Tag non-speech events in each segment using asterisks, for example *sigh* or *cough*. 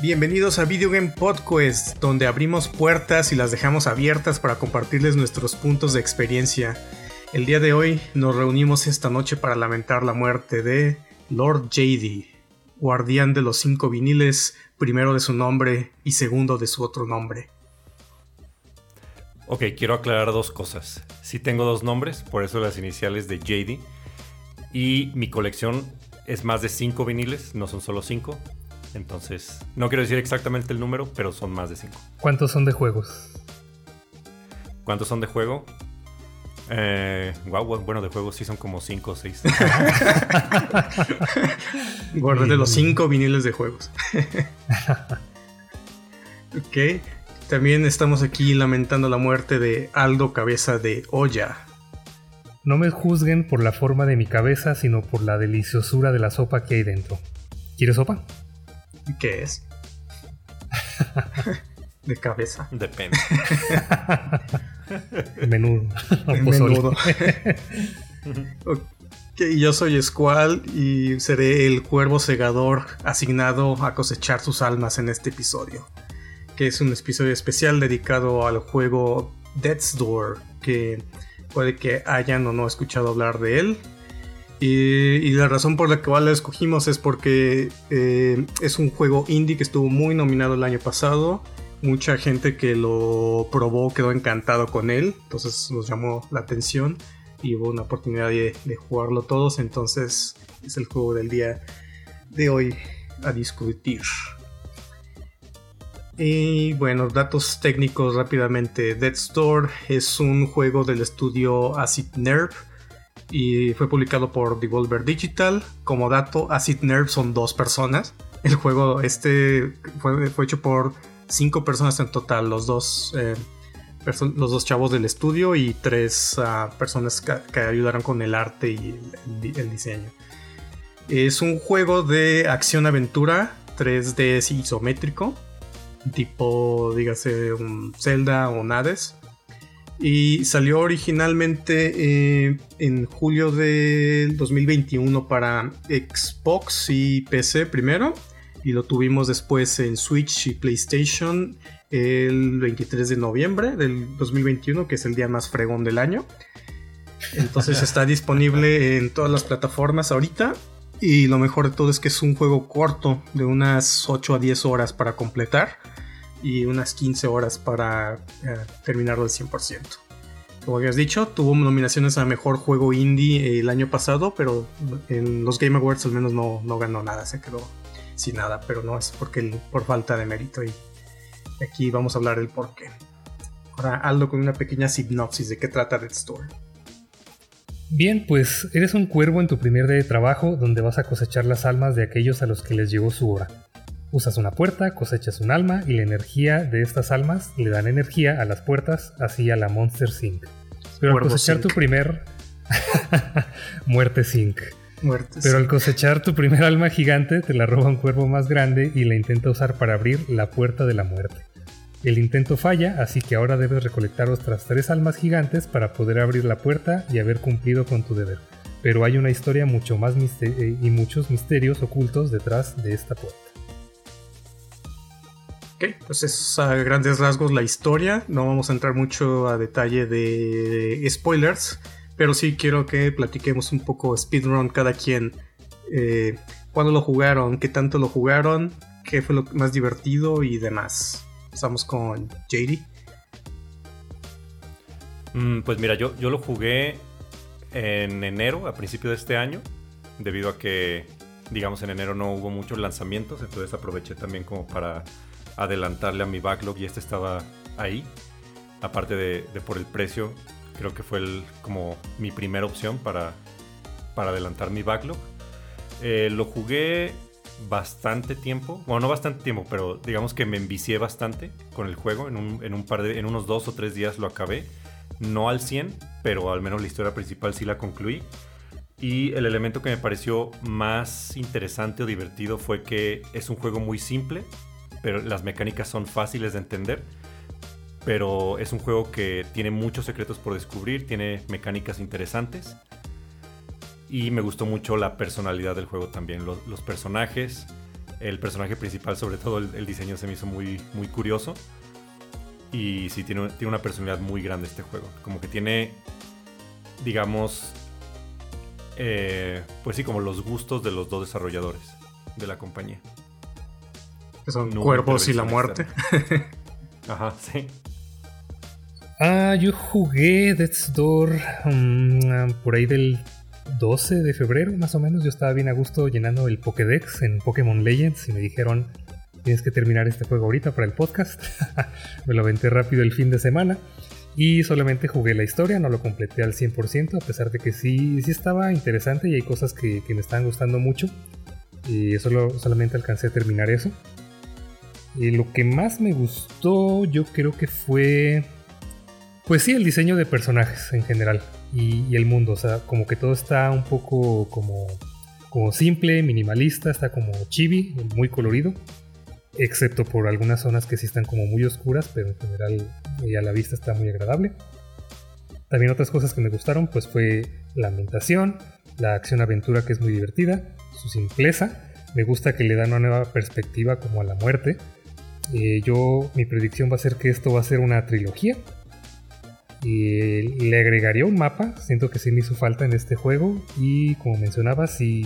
Bienvenidos a Video Game Podcast, donde abrimos puertas y las dejamos abiertas para compartirles nuestros puntos de experiencia. El día de hoy nos reunimos esta noche para lamentar la muerte de Lord JD, guardián de los cinco viniles, primero de su nombre y segundo de su otro nombre. Ok, quiero aclarar dos cosas. Sí tengo dos nombres, por eso las iniciales de JD. Y mi colección es más de cinco viniles, no son solo cinco. Entonces, no quiero decir exactamente el número, pero son más de cinco. ¿Cuántos son de juegos? ¿Cuántos son de juego? Eh, bueno, de juegos sí son como 5 o 6. *laughs* de los 5 viniles de juegos. *laughs* ok. También estamos aquí lamentando la muerte de Aldo Cabeza de Olla. No me juzguen por la forma de mi cabeza, sino por la deliciosura de la sopa que hay dentro. ¿Quieres sopa? ¿Qué es? *laughs* de cabeza. Depende. *laughs* Menudo. *laughs* Menudo. yo soy Squall y seré el cuervo segador asignado a cosechar sus almas en este episodio. Que es un episodio especial dedicado al juego Death's Door. Que puede que hayan o no escuchado hablar de él. Y, la razón por la que lo escogimos es porque eh, es un juego indie que estuvo muy nominado el año pasado mucha gente que lo probó quedó encantado con él, entonces nos llamó la atención y hubo una oportunidad de, jugarlo todos, entonces es el juego del día de hoy a discutir. Y bueno, datos técnicos rápidamente. Dead Store es un juego del estudio Acid Nerve y fue publicado por Devolver Digital. Como dato, Acid Nerve son dos personas. El juego este fue, hecho por cinco personas en total, los dos, eh, los dos chavos del estudio y tres ah, personas que, ayudaron con el arte y el, diseño. Es un juego de acción-aventura 3D isométrico, tipo, dígase, un Zelda o Hades. Y salió originalmente eh, en julio del 2021 para Xbox y PC primero y lo tuvimos después en Switch y PlayStation el 23 de noviembre del 2021, que es el día más fregón del año. Entonces está *laughs* disponible en todas las plataformas ahorita. Y lo mejor de todo es que es un juego corto, de unas 8 a 10 horas para completar y unas 15 horas para eh, terminarlo al 100%. Como habías dicho, tuvo nominaciones a Mejor Juego Indie el año pasado, pero en los Game Awards al menos no, no ganó nada, se quedó sin nada, pero no es porque por falta de mérito y aquí vamos a hablar del por qué. Ahora Aldo con una pequeña sinopsis de qué trata Dead Store. Bien, pues eres un cuervo en tu primer día de trabajo donde vas a cosechar las almas de aquellos a los que les llegó su hora. Usas una puerta, cosechas un alma y la energía de estas almas le dan energía a las puertas, así a la Monster Sync. Pero al cosechar tu primer... *laughs* Muerte Sync. Pero al cosechar tu primer alma gigante, te la roba un cuervo más grande y la intenta usar para abrir la puerta de la muerte. El intento falla, así que ahora debes recolectar otras tres almas gigantes para poder abrir la puerta y haber cumplido con tu deber. Pero hay una historia mucho más eh, y muchos misterios ocultos detrás de esta puerta. Ok, pues es a grandes rasgos la historia. No vamos a entrar mucho a detalle de spoilers. Pero sí quiero que platiquemos un poco speedrun cada quien. Eh, ¿Cuándo lo jugaron? ¿Qué tanto lo jugaron? ¿Qué fue lo más divertido? Y demás. Empezamos con JD. Mm, pues mira, yo, yo lo jugué en enero, a principio de este año, debido a que, digamos, en enero no hubo muchos lanzamientos, entonces aproveché también como para adelantarle a mi backlog y este estaba ahí. Aparte de por el precio, Creo que fue como mi primera opción para, para adelantar mi backlog. Eh, lo jugué bastante tiempo, bueno, no bastante tiempo, pero digamos que me envicié bastante con el juego. En, un, par de, en unos dos o tres días lo acabé. No al 100, pero al menos la historia principal sí la concluí. Y el elemento que me pareció más interesante o divertido fue que es un juego muy simple, pero las mecánicas son fáciles de entender pero es un juego que tiene muchos secretos por descubrir, tiene mecánicas interesantes y me gustó mucho la personalidad del juego también, los, personajes El personaje principal, sobre todo el, diseño se me hizo muy, muy curioso. Y sí, tiene, tiene una personalidad muy grande este juego. Como que tiene, digamos, eh, pues sí, como los gustos de los dos desarrolladores de la compañía. Que son Cuervos y la Muerte. Ajá, sí. Ah, yo jugué Death's Door mm, por ahí del 12 de febrero, más o menos. Yo estaba bien a gusto llenando el Pokédex en Pokémon Legends y me dijeron: Tienes que terminar este juego ahorita para el podcast. *laughs* me lo aventé rápido el fin de semana. Y solamente jugué la historia, no lo completé al 100%, a pesar de que sí, sí estaba interesante y hay cosas que, me estaban gustando mucho. Y solo, solamente alcancé a terminar eso. Y lo que más me gustó yo creo que fue... Pues sí, el diseño de personajes en general y, el mundo. O sea, como que todo está un poco como, como simple, minimalista, está como chibi, muy colorido excepto por algunas zonas que sí están como muy oscuras, pero en general eh, a la vista está muy agradable. También otras cosas que me gustaron pues fue la ambientación, la acción-aventura que es muy divertida, su simpleza, me gusta que le da una nueva perspectiva como a la muerte. Eh, yo, mi predicción va a ser que esto va a ser una trilogía. Y le agregaría un mapa, siento que sí me hizo falta en este juego. Y como mencionaba, si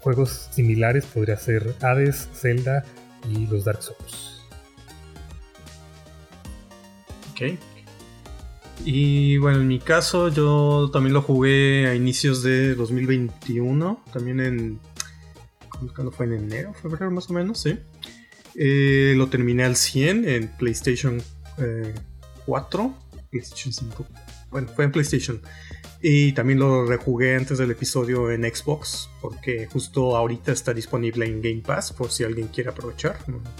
juegos similares podría ser Hades, Zelda, y los Dark Souls. Ok. Y bueno, en mi caso yo también lo jugué a inicios de 2021, también en... ¿Cuándo fue? En enero, febrero más o menos, sí. Eh, lo terminé al 100 en PlayStation 4, eh, PlayStation 5. Bueno, fue en PlayStation. Y también lo rejugué antes del episodio en Xbox, porque justo ahorita está disponible en Game Pass, por si alguien quiere aprovechar.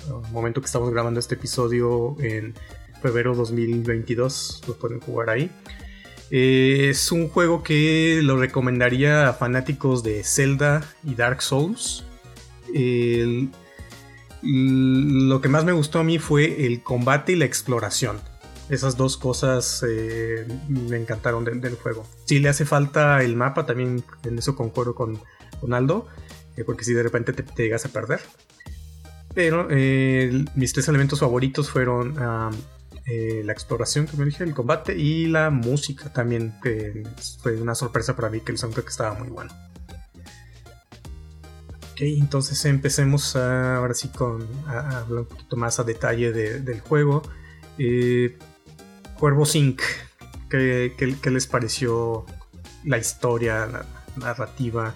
Al momento que estamos grabando este episodio en febrero 2022, lo pueden jugar ahí. Eh, es un juego que lo recomendaría a fanáticos de Zelda y Dark Souls. Lo que más me gustó a mí fue el combate y la exploración esas dos cosas eh, me encantaron del, juego. Si le hace falta el mapa, también en eso concuerdo con, Aldo, eh, porque si de repente te, llegas a perder. Pero eh, mis tres elementos favoritos fueron la exploración, como dije, el combate y la música también, que fue una sorpresa para mí que el soundtrack estaba muy bueno. Entonces empecemos ahora sí con a, hablar un poquito más a detalle del juego. Cuervo Inc. ¿Qué, les pareció la historia, la narrativa?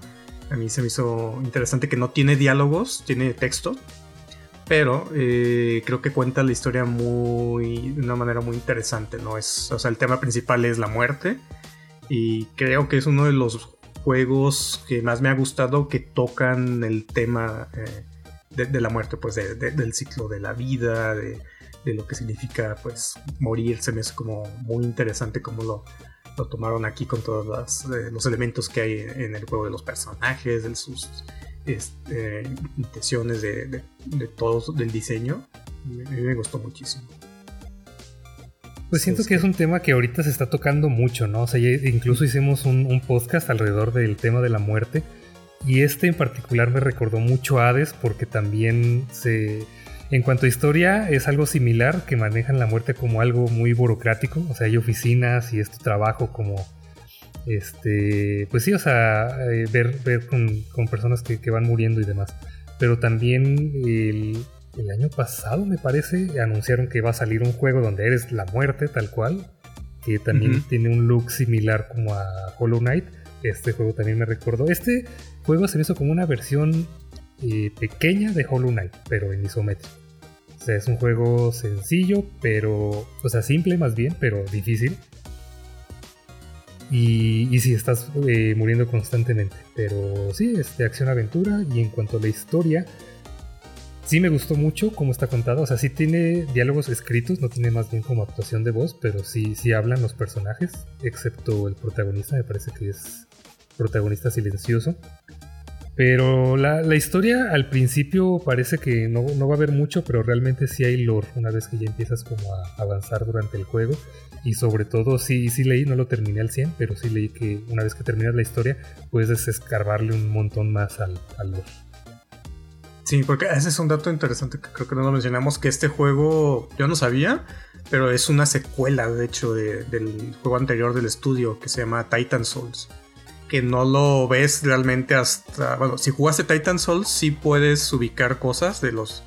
A mí se me hizo interesante que no tiene diálogos, tiene texto, pero eh, creo que cuenta la historia muy de una manera muy interesante. No es, o sea, el tema principal es la muerte y creo que es uno de los juegos que más me ha gustado que tocan el tema eh, de, la muerte, pues del ciclo de la vida, de de lo que significa pues morir se me hace como muy interesante cómo lo, tomaron aquí con todos eh, los elementos que hay en el juego de los personajes, de sus este, intenciones, de, de, todo, del diseño. A mí me gustó muchísimo. Pues siento que es un tema que ahorita se está tocando mucho, ¿no? O sea, incluso hicimos un, un, podcast alrededor del tema de la muerte. Y este en particular me recordó mucho a Hades porque también se, en cuanto a historia, es algo similar, que manejan la muerte como algo muy burocrático, o sea, hay oficinas y es tu trabajo como, este, pues sí, o sea, eh, ver, ver con, personas que, van muriendo y demás. Pero también el, año pasado, me parece, anunciaron que va a salir un juego donde eres la muerte, tal cual, que también tiene un look similar como a Hollow Knight. Este juego también me recordó. Este juego se hizo como una versión pequeña de Hollow Knight, pero en isométrico. O sea, es un juego sencillo, pero. O sea, simple más bien, pero difícil. Y, y sí, estás eh, muriendo constantemente. Pero sí, es de acción-aventura. Y en cuanto a la historia, sí me gustó mucho cómo está contada. O sea, sí tiene diálogos escritos, no tiene más bien como actuación de voz, pero sí, sí hablan los personajes, excepto el protagonista, me parece que es protagonista silencioso. Pero la, historia al principio parece que no, va a haber mucho, pero realmente sí hay lore una vez que ya empiezas como a avanzar durante el juego. Y sobre todo, sí, sí leí, no lo terminé al 100, pero sí leí que una vez que terminas la historia puedes escarbarle un montón más al lore. Sí, porque ese es un dato interesante que creo que no lo mencionamos, que este juego yo no sabía, pero es una secuela, de hecho, del juego anterior del estudio que se llama Titan Souls. Que no lo ves realmente hasta... Bueno, si jugaste Titan Souls, sí puedes ubicar cosas de los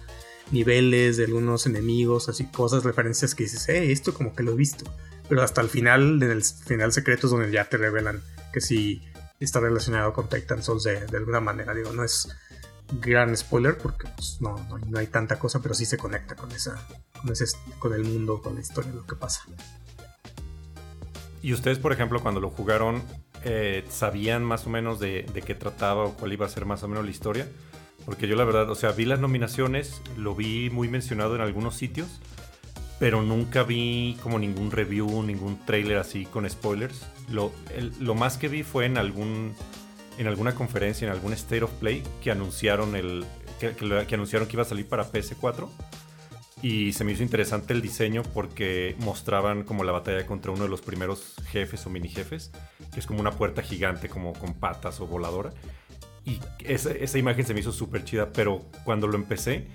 niveles, de algunos enemigos, así cosas, referencias que dices, eh, esto como que lo he visto. Pero hasta el final, en el final secreto es donde ya te revelan que sí está relacionado con Titan Souls de, de alguna manera. Digo, no es gran spoiler porque pues, no, no, hay tanta cosa, pero sí se conecta con esa, con, ese, con el mundo, con la historia, lo que pasa. ¿Y ustedes, por ejemplo, cuando lo jugaron, eh, sabían más o menos de, de, qué trataba o cuál iba a ser más o menos la historia? Porque yo la verdad, o sea, vi las nominaciones, lo vi muy mencionado en algunos sitios, pero nunca vi como ningún review, ningún trailer así con spoilers. Lo, lo más que vi fue en algún en alguna conferencia, en algún State of Play, que anunciaron, el, que, anunciaron que iba a salir para PS4. Y se me hizo interesante el diseño porque mostraban como la batalla contra uno de los primeros jefes o mini jefes, que es como una puerta gigante como con patas o voladora. Y esa, esa imagen se me hizo súper chida, pero cuando lo empecé,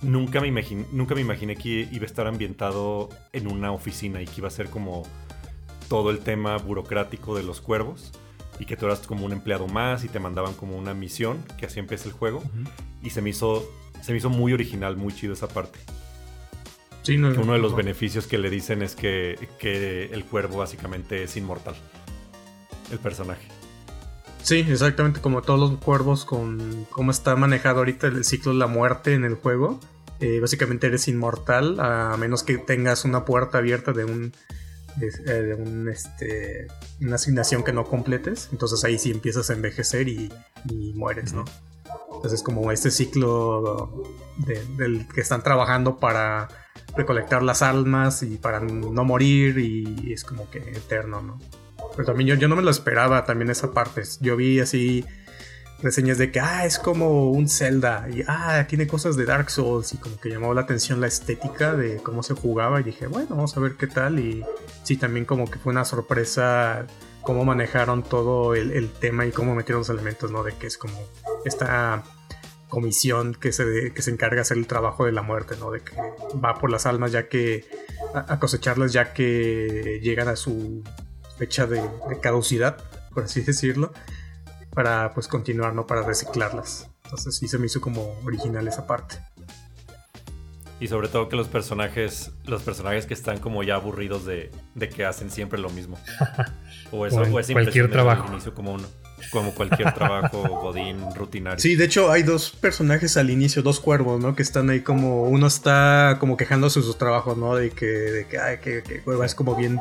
nunca me, imaginé, nunca me imaginé que iba a estar ambientado en una oficina y que iba a ser como todo el tema burocrático de los cuervos y que tú eras como un empleado más y te mandaban como una misión, que así empieza el juego. Y se me hizo se me hizo muy original, muy chido esa parte. Sí, no, uno de los beneficios que le dicen es que, que, el cuervo básicamente es inmortal. El personaje. Sí, exactamente como todos los cuervos con cómo está manejado ahorita el ciclo de la muerte en el juego. Eh, básicamente eres inmortal a menos que tengas una puerta abierta de un de, un, este, una asignación que no completes. Entonces ahí sí empiezas a envejecer y, mueres, ¿no? Entonces es como este ciclo del que están trabajando para recolectar las almas y para no morir y es como que eterno, ¿no? Pero también yo, yo no me lo esperaba también esa parte. Yo vi así reseñas de que, ah, es como un Zelda y, ah, tiene cosas de Dark Souls y como que llamó la atención la estética de cómo se jugaba y dije, bueno, vamos a ver qué tal y sí, también como que fue una sorpresa cómo manejaron todo el, tema y cómo metieron los elementos, ¿no? De que es como esta comisión que se, que se encarga de hacer el trabajo de la muerte, ¿no? De que va por las almas ya que a, cosecharlas ya que llegan a su fecha de caducidad, por así *laughs* decirlo para pues continuar, ¿no? Para reciclarlas. Entonces sí se me hizo como original esa parte. Y sobre todo que los personajes, los personajes que están como ya aburridos de, que hacen siempre lo mismo. *laughs* O eso, o es cualquier trabajo. inicio como uno. Como cualquier trabajo *laughs* godín rutinario. Sí, de hecho hay dos personajes al inicio, dos cuervos, ¿no? Que están ahí como, uno está como quejándose de su trabajo, ¿no? De que, de que, ay, que, que es como bien,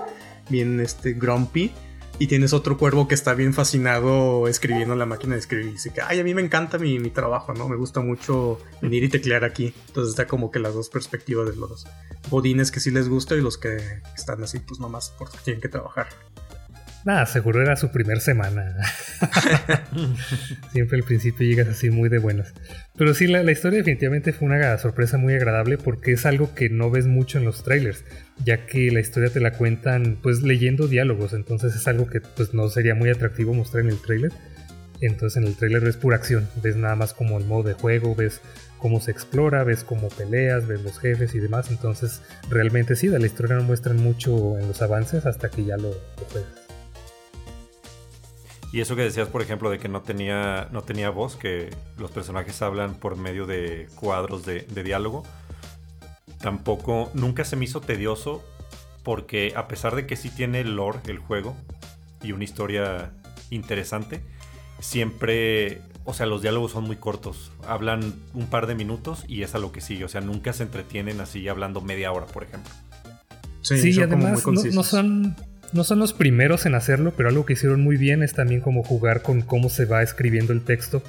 bien, este, grumpy. Y tienes otro cuervo que está bien fascinado escribiendo en la máquina de escribir. Y dice que, ay, a mí me encanta mi, trabajo, ¿no? Me gusta mucho venir y teclear aquí. Entonces está como que las dos perspectivas de los bodines que sí les gusta y los que están así, pues nomás porque tienen que trabajar. Nada, seguro era su primer semana. *laughs* Siempre al principio llegas así muy de buenas. Pero sí, la, historia definitivamente fue una sorpresa muy agradable porque es algo que no ves mucho en los trailers, ya que la historia te la cuentan pues leyendo diálogos, entonces es algo que pues no sería muy atractivo mostrar en el trailer. Entonces en el trailer ves pura acción, ves nada más como el modo de juego, ves cómo se explora, ves cómo peleas, ves los jefes y demás. Entonces realmente sí, de la historia no muestran mucho en los avances hasta que ya lo, lo juegas. Y eso que decías, por ejemplo, de que no tenía, no tenía voz, que los personajes hablan por medio de cuadros de, diálogo, tampoco, nunca se me hizo tedioso, porque a pesar de que sí tiene lore el juego y una historia interesante, siempre, o sea, los diálogos son muy cortos, hablan un par de minutos y es a lo que sigue, o sea, nunca se entretienen así hablando media hora, por ejemplo. Sí, y además no, son no son los primeros en hacerlo, pero algo que hicieron muy bien es también como jugar con cómo se va escribiendo el texto.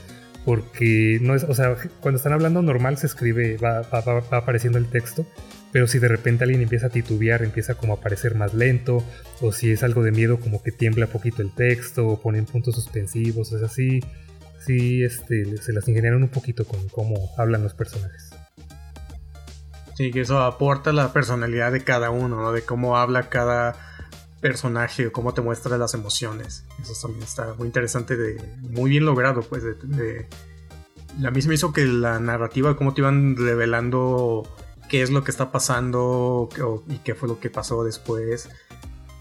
Porque no es, o sea, cuando están hablando normal se escribe, va, apareciendo el texto, pero si de repente alguien empieza a titubear, empieza como a aparecer más lento, o si es algo de miedo, como que tiembla poquito el texto, o ponen puntos suspensivos, es así, sí, este, se las ingeniaron un poquito con cómo hablan los personajes. Sí, que eso aporta la personalidad de cada uno, ¿no? De cómo habla cada personaje o cómo te muestra las emociones. Eso también está muy interesante, de, muy bien logrado, pues, de, a se me hizo que la narrativa, de cómo te iban revelando qué es lo que está pasando y qué fue lo que pasó después,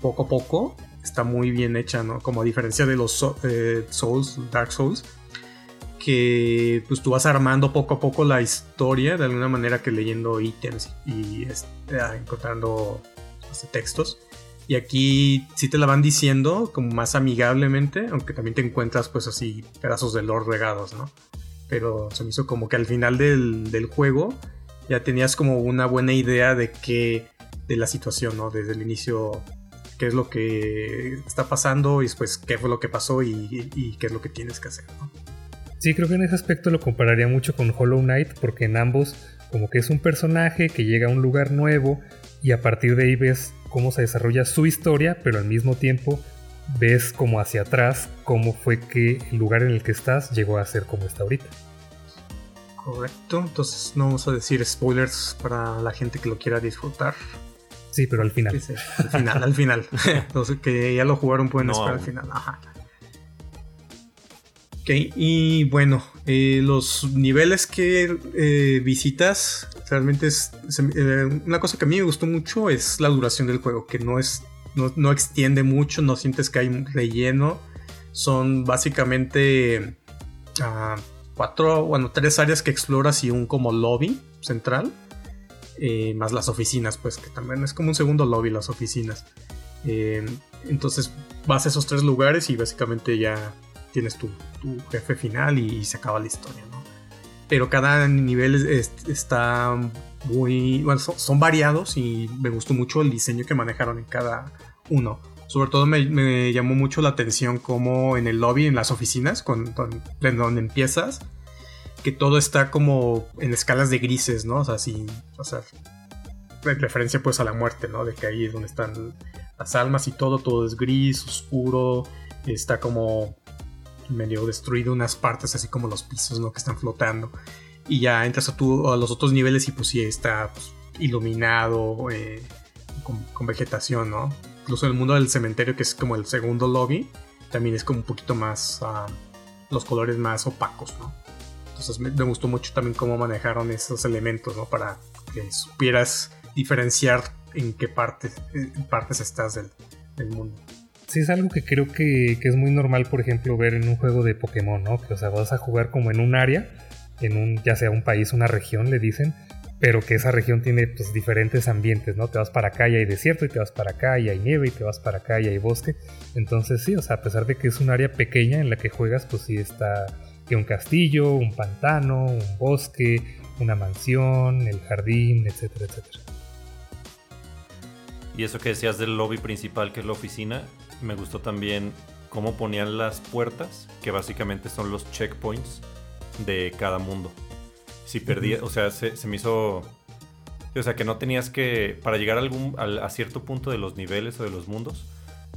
poco a poco, está muy bien hecha, ¿no? Como a diferencia de los eh, Souls, Dark Souls, que pues tú vas armando poco a poco la historia de alguna manera que leyendo ítems y, este, encontrando este, textos. Y aquí sí te la van diciendo como más amigablemente, aunque también te encuentras pues así pedazos de lore regados, ¿no? Pero se me hizo como que al final del, del juego ya tenías como una buena idea de qué, de la situación, ¿no? Desde el inicio, qué es lo que está pasando y después qué fue lo que pasó y, y qué es lo que tienes que hacer, ¿no? Sí, creo que en ese aspecto lo compararía mucho con Hollow Knight, porque en ambos como que es un personaje que llega a un lugar nuevo y a partir de ahí ves cómo se desarrolla su historia, pero al mismo tiempo ves como hacia atrás cómo fue que el lugar en el que estás llegó a ser como está ahorita. Correcto, entonces no vamos a decir spoilers para la gente que lo quiera disfrutar. Sí, pero al final. al final, al final. *laughs* Entonces que ya lo jugaron pueden esperar al final. Ajá. Ok, y bueno, eh, los niveles que eh, visitas, realmente es, eh, una cosa que a mí me gustó mucho es la duración del juego, que no es, no, extiende mucho, no sientes que hay relleno, son básicamente ah, cuatro, bueno, tres áreas que exploras y un como lobby central, más las oficinas, pues que también es como un segundo lobby las oficinas. entonces vas a esos tres lugares y básicamente ya tienes tu, jefe final y, se acaba la historia, ¿no? Pero cada nivel está muy... Bueno, son, variados y me gustó mucho el diseño que manejaron en cada uno. Sobre todo me, llamó mucho la atención como en el lobby, en las oficinas, con, donde empiezas, que todo está como en escalas de grises, ¿no? O sea, sin... O sea, en referencia pues a la muerte, ¿no? De que ahí es donde están las almas y todo, todo es gris, oscuro, está como medio destruido unas partes, así como los pisos, ¿no? Que están flotando. Y ya entras a, a los otros niveles y pues sí está pues, iluminado, eh, con, vegetación, ¿no? Incluso el mundo del cementerio, que es como el segundo lobby, también es como un poquito más, ah, los colores más opacos, ¿no? Entonces me, gustó mucho también cómo manejaron esos elementos, ¿no? Para que supieras diferenciar en qué partes, en partes estás del mundo sí es algo que creo que, es muy normal, por ejemplo, ver en un juego de Pokémon, ¿no? Que, o sea, vas a jugar como en un área, en un, ya sea un país, una región, le dicen, pero que esa región tiene pues diferentes ambientes, ¿no? Te vas para acá y hay desierto, y te vas para acá y hay nieve, y te vas para acá y hay bosque. Entonces sí, o sea, a pesar de que es un área pequeña en la que juegas, pues sí está que un castillo, un pantano, un bosque, una mansión, el jardín, etcétera, etcétera. Y eso que decías del lobby principal, que es la oficina, me gustó también cómo ponían las puertas, que básicamente son los checkpoints de cada mundo. Si perdía, o sea, se, me hizo... O sea, que no tenías que, para llegar a, algún, a, cierto punto de los niveles o de los mundos,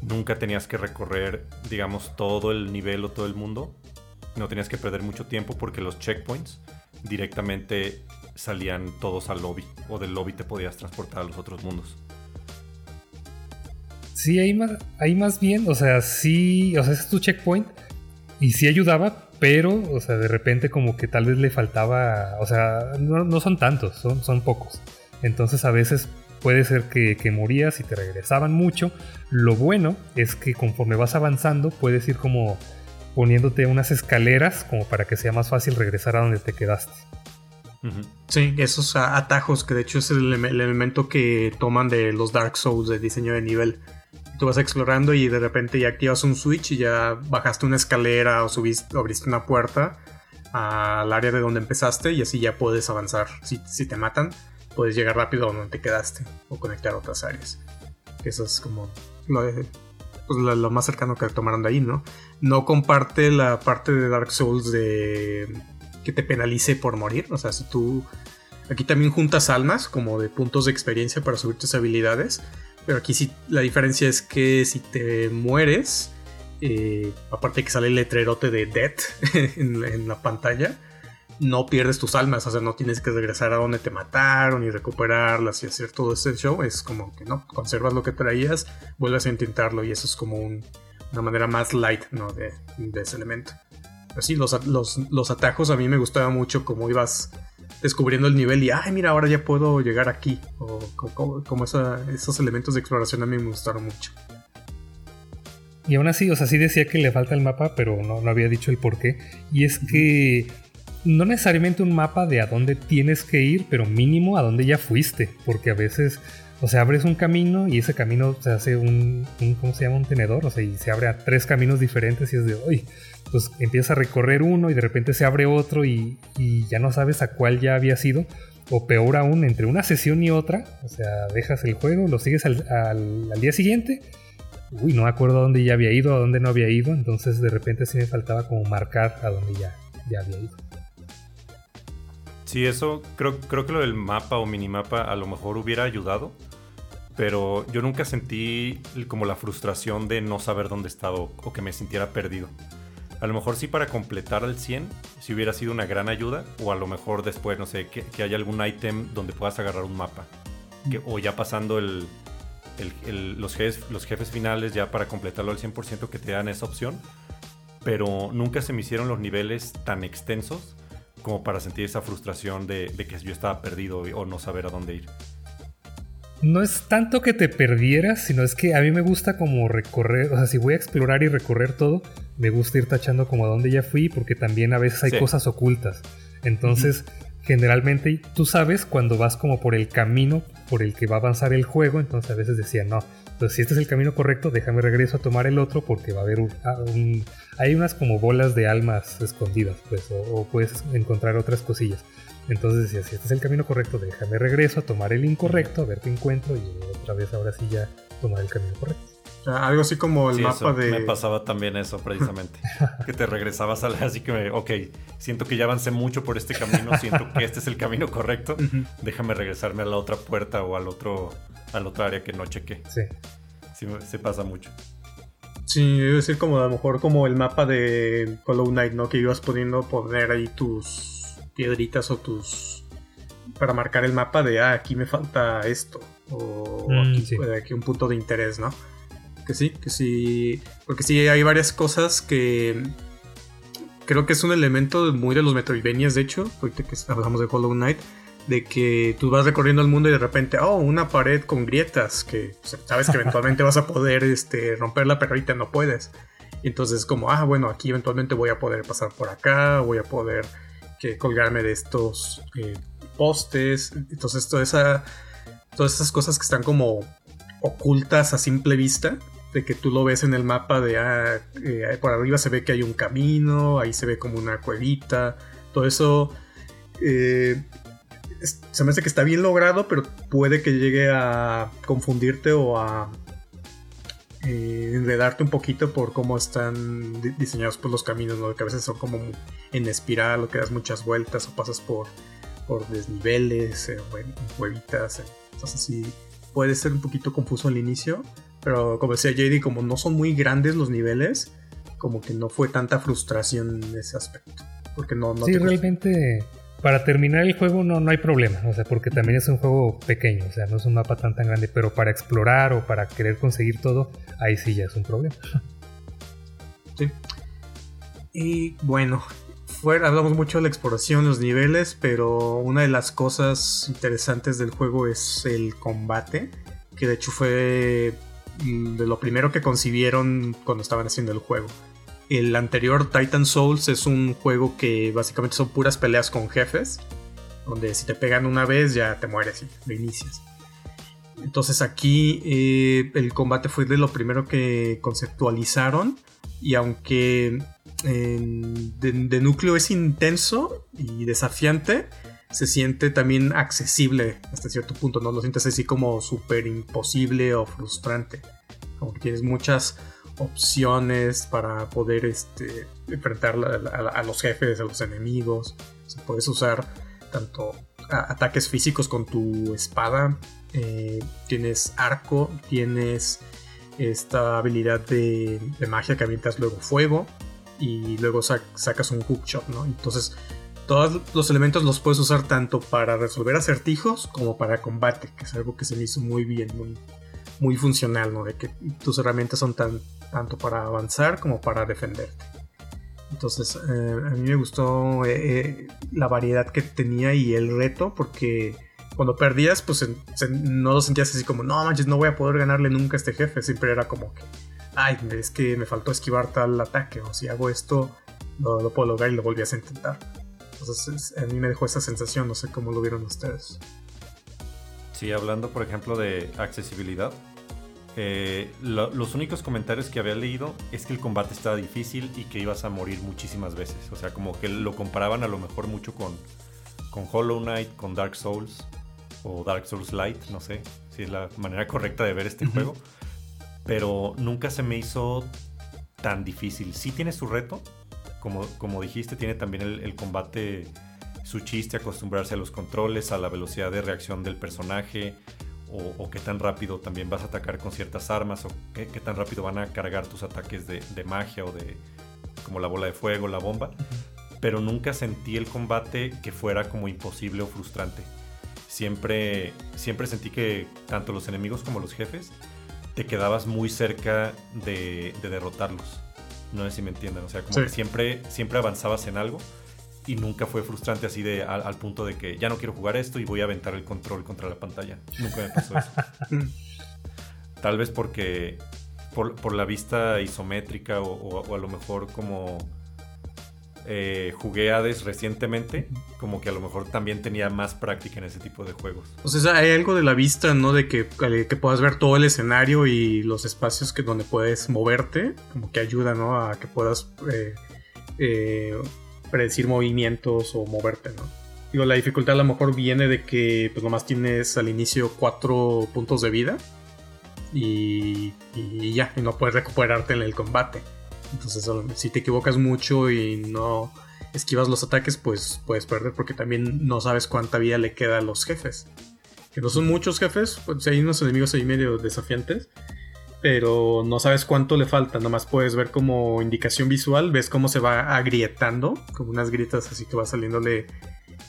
nunca tenías que recorrer, digamos, todo el nivel o todo el mundo. No tenías que perder mucho tiempo porque los checkpoints directamente salían todos al lobby o del lobby te podías transportar a los otros mundos. Sí, ahí más, ahí más bien, o sea, sí, o sea, ese es tu checkpoint y sí ayudaba, pero, o sea, de repente como que tal vez le faltaba, o sea, no, son tantos, son, son pocos. Entonces a veces puede ser que, que, morías y te regresaban mucho. Lo bueno es que conforme vas avanzando puedes ir como poniéndote unas escaleras como para que sea más fácil regresar a donde te quedaste. Sí, esos atajos que de hecho es el, elemento que toman de los Dark Souls de diseño de nivel tú vas explorando y de repente ya activas un switch y ya bajaste una escalera o subiste, abriste una puerta al área de donde empezaste y así ya puedes avanzar. Si, si te matan, puedes llegar rápido a donde te quedaste o conectar otras áreas. Eso es como lo, pues lo, más cercano que tomaron de ahí, ¿no? No comparte la parte de Dark Souls de que te penalice por morir. O sea, si tú... Aquí también juntas almas como de puntos de experiencia para subir tus habilidades pero aquí sí la diferencia es que si te mueres, eh, aparte que sale el letrerote de Death *laughs* en, la pantalla, no pierdes tus almas, o sea, no tienes que regresar a donde te mataron y recuperarlas y hacer todo ese show. Es como que no, conservas lo que traías, vuelves a intentarlo y eso es como una manera más light ¿no? de, ese elemento. sí, los, los, atajos a mí me gustaba mucho como ibas descubriendo el nivel y, ay, mira, ahora ya puedo llegar aquí. O como, esos elementos de exploración a mí me gustaron mucho. Y aún así, o sea, sí decía que le falta el mapa, pero no, no había dicho el por qué. Y es que no necesariamente un mapa de a dónde tienes que ir, pero mínimo a dónde ya fuiste. Porque a veces, o sea, abres un camino y ese camino se hace un, ¿cómo se llama? Un tenedor, o sea, y se abre a tres caminos diferentes y es de, uy, pues empiezas a recorrer uno y de repente se abre otro y, ya no sabes a cuál ya había sido. O peor aún, entre una sesión y otra, o sea, dejas el juego, lo sigues al, día siguiente uy, no me acuerdo a dónde ya había ido, a dónde no había ido, entonces de repente sí me faltaba como marcar a dónde ya, había ido. Sí, eso creo, creo que lo del mapa o minimapa a lo mejor hubiera ayudado, pero yo nunca sentí como la frustración de no saber dónde estaba o, que me sintiera perdido. A lo mejor sí para completar al 100, si hubiera sido una gran ayuda, o a lo mejor después, no sé, que, haya algún ítem donde puedas agarrar un mapa. o ya pasando el, los, jefes, los jefes finales ya para completarlo al 100% que te dan esa opción. Pero nunca se me hicieron los niveles tan extensos como para sentir esa frustración de, que yo estaba perdido o no saber a dónde ir. No es tanto que te perdieras, sino es que a mí me gusta como recorrer, o sea, si voy a explorar y recorrer todo, me gusta ir tachando como a dónde ya fui, porque también a veces hay cosas ocultas. Entonces, generalmente tú sabes cuando vas como por el camino por el que va a avanzar el juego, entonces a veces decía, no, entonces si este es el camino correcto, déjame regreso a tomar el otro porque va a haber ah, un, hay unas como bolas de almas escondidas, pues, o, puedes encontrar otras cosillas. Entonces decía, si este es el camino correcto, déjame regreso a tomar el incorrecto, a ver qué encuentro y otra vez ahora sí ya tomar el camino correcto. Algo así como el mapa de. Me pasaba también eso, precisamente. *laughs* que te regresabas a la. Así que, ok, siento que ya avancé mucho por este camino, siento que este es el camino correcto. *laughs* Déjame regresarme a la otra puerta o al otro, al otro área que no chequé. Sí. Sí, se pasa mucho. Sí, a decir como a lo mejor como el mapa de Hollow Knight, ¿no? Que ibas pudiendo poner ahí tus piedritas o tus. para marcar el mapa de, ah, aquí me falta esto. O mm, aquí, aquí un punto de interés, ¿no? Que sí, que sí. Porque sí, hay varias cosas que. Creo que es un elemento muy de los Metroidvanias, de hecho. Ahorita que hablamos de Hollow Knight. De que tú vas recorriendo el mundo y de repente, oh, una pared con grietas. Que sabes que eventualmente vas a poder este, romperla, pero ahorita no puedes. Entonces, como, ah, bueno, aquí eventualmente voy a poder pasar por acá. Voy a poder que colgarme de estos eh, postes. Entonces, toda esa, todas esas cosas que están como ocultas a simple vista de que tú lo ves en el mapa de ah, eh, por arriba se ve que hay un camino, ahí se ve como una cuevita, todo eso eh, se me hace que está bien logrado, pero puede que llegue a confundirte o a eh, enredarte un poquito por cómo están diseñados pues, los caminos, ¿no? que a veces son como en espiral o que das muchas vueltas o pasas por, por desniveles o en cuevitas, entonces sí puede ser un poquito confuso al inicio pero como decía JD, como no son muy grandes los niveles, como que no fue tanta frustración en ese aspecto. Porque no, no sí, realmente para terminar el juego no, no hay problema, o sea, porque también es un juego pequeño, o sea, no es un mapa tan tan grande, pero para explorar o para querer conseguir todo, ahí sí ya es un problema. *laughs* Sí. Y bueno, hablamos mucho de la exploración, los niveles, pero una de las cosas interesantes del juego es el combate, que de hecho fue de lo primero que concibieron cuando estaban haciendo el juego. El anterior Titan Souls es un juego que básicamente son puras peleas con jefes, donde si te pegan una vez ya te mueres y lo inicias. Entonces aquí eh, el combate fue de lo primero que conceptualizaron y aunque de, núcleo es intenso y desafiante, se siente también accesible hasta cierto punto, no lo sientes así como súper imposible o frustrante. Como que tienes muchas opciones para poder este, enfrentar a, los jefes, a los enemigos. puedes usar tanto ataques físicos con tu espada, eh, tienes arco, tienes esta habilidad de, magia que avientas luego fuego y luego sacas un hookshot, ¿no? Entonces todos los elementos los puedes usar tanto para resolver acertijos como para combate, que es algo que se me hizo muy bien, muy, muy funcional, ¿no? De que tus herramientas son tan, tanto para avanzar como para defenderte. Entonces, eh, a mí me gustó eh, eh, la variedad que tenía y el reto, porque cuando perdías, pues no lo sentías así como, no manches, no voy a poder ganarle nunca a este jefe. Siempre era como que, ay, es que me faltó esquivar tal ataque, o si hago esto, no lo puedo lograr y lo volvías a intentar. Entonces, a mí me dejó esa sensación, no sé cómo lo vieron ustedes. Sí, hablando, por ejemplo, de accesibilidad, eh, los únicos comentarios que había leído es que el combate estaba difícil y que ibas a morir muchísimas veces. O sea, como que lo comparaban a lo mejor mucho con, con Hollow Knight, con Dark Souls o Dark Souls Light, no sé si es la manera correcta de ver este juego. Pero nunca se me hizo tan difícil. Sí tiene su reto, como, como dijiste, tiene también el combate su chiste, acostumbrarse a los controles, a la velocidad de reacción del personaje, o, qué tan rápido también vas a atacar con ciertas armas, o qué, tan rápido van a cargar tus ataques de, magia o de como la bola de fuego, la bomba. Pero nunca sentí el combate que fuera como imposible o frustrante. Siempre, siempre sentí que tanto los enemigos como los jefes te quedabas muy cerca de, derrotarlos. No sé si me entienden. O sea, como que siempre, siempre avanzabas en algo y nunca fue frustrante así de al, punto de que ya no quiero jugar esto y voy a aventar el control contra la pantalla. Nunca me pasó eso. *laughs* Tal vez porque por, la vista isométrica o, a lo mejor como eh, jugué Hades recientemente, como que a lo mejor también tenía más práctica en ese tipo de juegos. O sea, hay algo de la vista, ¿no? De que, que puedas ver todo el escenario y los espacios que, donde puedes moverte, como que ayuda, ¿no? A que puedas... Eh, eh, predecir movimientos o moverte, ¿no? Digo, la dificultad a lo mejor viene de que pues nomás tienes al inicio cuatro puntos de vida y, ya, y no puedes recuperarte en el combate. Entonces, si te equivocas mucho y no esquivas los ataques, pues puedes perder porque también no sabes cuánta vida le queda a los jefes. Que no son muchos jefes, pues hay unos enemigos ahí medio desafiantes pero no sabes cuánto le falta, nomás puedes ver como indicación visual, ves cómo se va agrietando, como unas grietas así que va saliéndole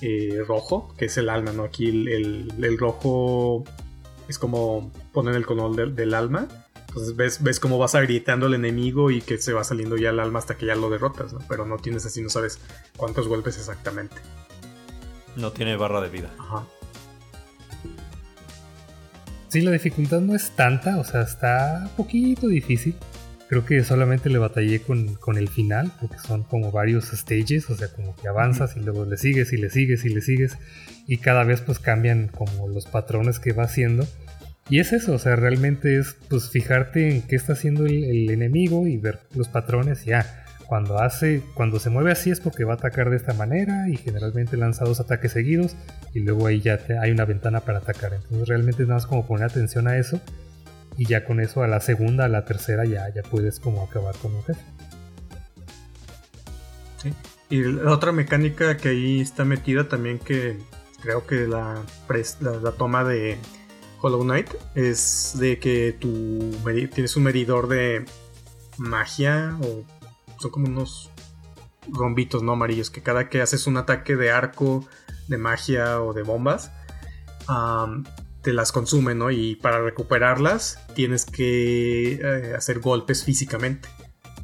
eh, rojo, que es el alma, ¿no? Aquí el, rojo es como ponen el color del, alma, entonces ves, ves cómo vas agrietando al enemigo y que se va saliendo ya el alma hasta que ya lo derrotas, ¿no? Pero no tienes así, no sabes cuántos golpes exactamente. No tiene barra de vida. Ajá. Sí, la dificultad no es tanta, o sea, está un poquito difícil. Creo que solamente le batallé con, el final, porque son como varios stages, o sea, como que avanzas y luego le sigues y le sigues y le sigues, y cada vez pues cambian como los patrones que va haciendo. Y es eso, o sea, realmente es pues fijarte en qué está haciendo el, enemigo y ver los patrones y ya cuando hace, cuando se mueve así es porque va a atacar de esta manera y generalmente lanza dos ataques seguidos y luego ahí ya hay una ventana para atacar. Entonces realmente es nada más como poner atención a eso y ya con eso a la segunda, a la tercera ya, ya puedes como acabar con un jefe. Sí. Y la otra mecánica que ahí está metida también que creo que la, la, toma de Hollow Knight es de que tú tienes un medidor de magia o son como unos rombitos, ¿no? Amarillos, que cada que haces un ataque de arco, de magia o de bombas, te las consume, ¿no? Y para recuperarlas tienes que eh, hacer golpes físicamente,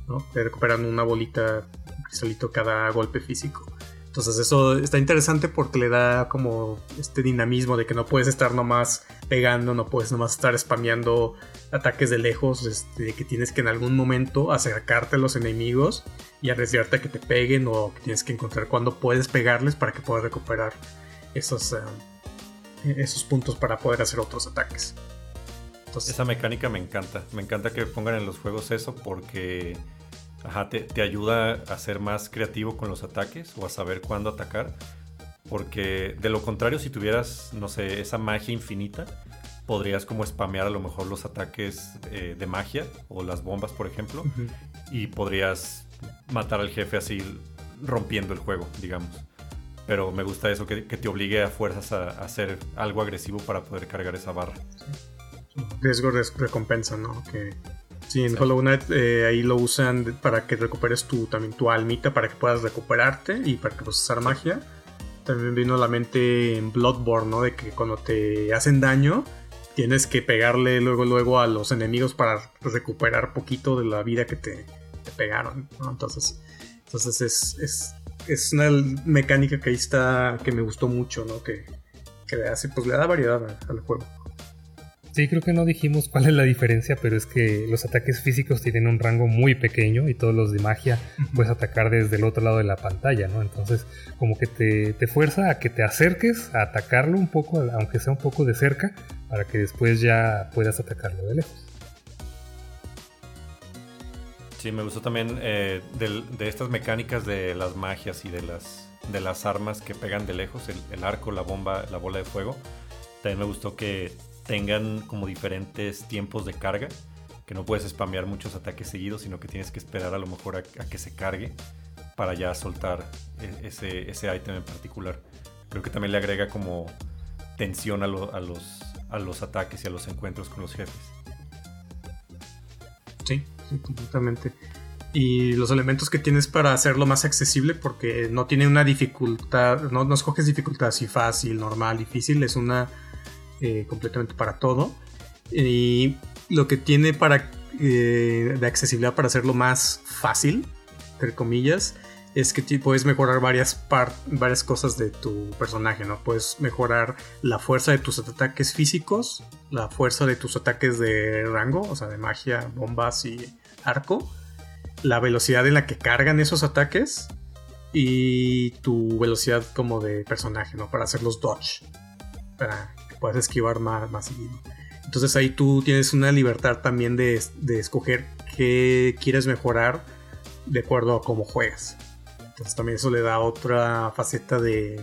¿no? Te recuperan una bolita, un cristalito cada golpe físico. Entonces eso está interesante porque le da como este dinamismo de que no puedes estar nomás pegando, no puedes nomás estar spameando ataques de lejos, este, de que tienes que en algún momento acercarte a los enemigos y arriesgarte a que te peguen o que tienes que encontrar cuándo puedes pegarles para que puedas recuperar esos, eh, esos puntos para poder hacer otros ataques. Esa mecánica me encanta, me encanta que pongan en los juegos eso porque Ajá, te, ayuda a ser más creativo con los ataques o a saber cuándo atacar. Porque de lo contrario, si tuvieras, no sé, esa magia infinita, podrías como spamear a lo mejor los ataques eh, de magia o las bombas, por ejemplo, y podrías matar al jefe así rompiendo el juego, digamos. Pero me gusta eso, que, te obligue a fuerzas a, hacer algo agresivo para poder cargar esa barra. Riesgo recompensa, ¿no? Que Sí, en Hollow Knight eh, ahí lo usan para que recuperes tu, también tu almita, para que puedas recuperarte y para que puedas usar magia. También vino a la mente en Bloodborne, ¿no? De que cuando te hacen daño, tienes que pegarle luego luego a los enemigos para recuperar poquito de la vida que te, pegaron, ¿no? Entonces, Entonces es, es, una mecánica que ahí está, que me gustó mucho, ¿no? Que, que le hace, pues le da variedad al juego. Sí, creo que no dijimos cuál es la diferencia, pero es que los ataques físicos tienen un rango muy pequeño y todos los de magia puedes atacar desde el otro lado de la pantalla, ¿no? Entonces, como que te, te, fuerza a que te acerques a atacarlo un poco, aunque sea un poco de cerca, para que después ya puedas atacarlo de lejos. Sí, me gustó también eh, de, estas mecánicas de las magias y de las, de las armas que pegan de lejos, el, el arco, la bomba, la bola de fuego. También me gustó que tengan como diferentes tiempos de carga, que no puedes spamear muchos ataques seguidos, sino que tienes que esperar a lo mejor a, que se cargue para ya soltar e, ese, ese ítem en particular. Creo que también le agrega como tensión a, a, los, a los ataques y a los encuentros con los jefes. Sí, sí, completamente. Y los elementos que tienes para hacerlo más accesible, porque no tiene una dificultad, no, no escoges dificultad así fácil, normal, difícil, es una eh, completamente para todo. Y lo que tiene para eh, de accesibilidad para hacerlo más fácil, entre comillas, es que puedes mejorar varias, varias cosas de tu personaje, ¿no? Puedes mejorar la fuerza de tus ataques físicos, la fuerza de tus ataques de rango, o sea, de magia, bombas y arco, la velocidad en la que cargan esos ataques y tu velocidad como de personaje, ¿no? Para hacer los dodge, para puedes esquivar más, más seguido. Entonces ahí tú tienes una libertad también de, escoger qué quieres mejorar de acuerdo a cómo juegas. Entonces también eso le da otra faceta de,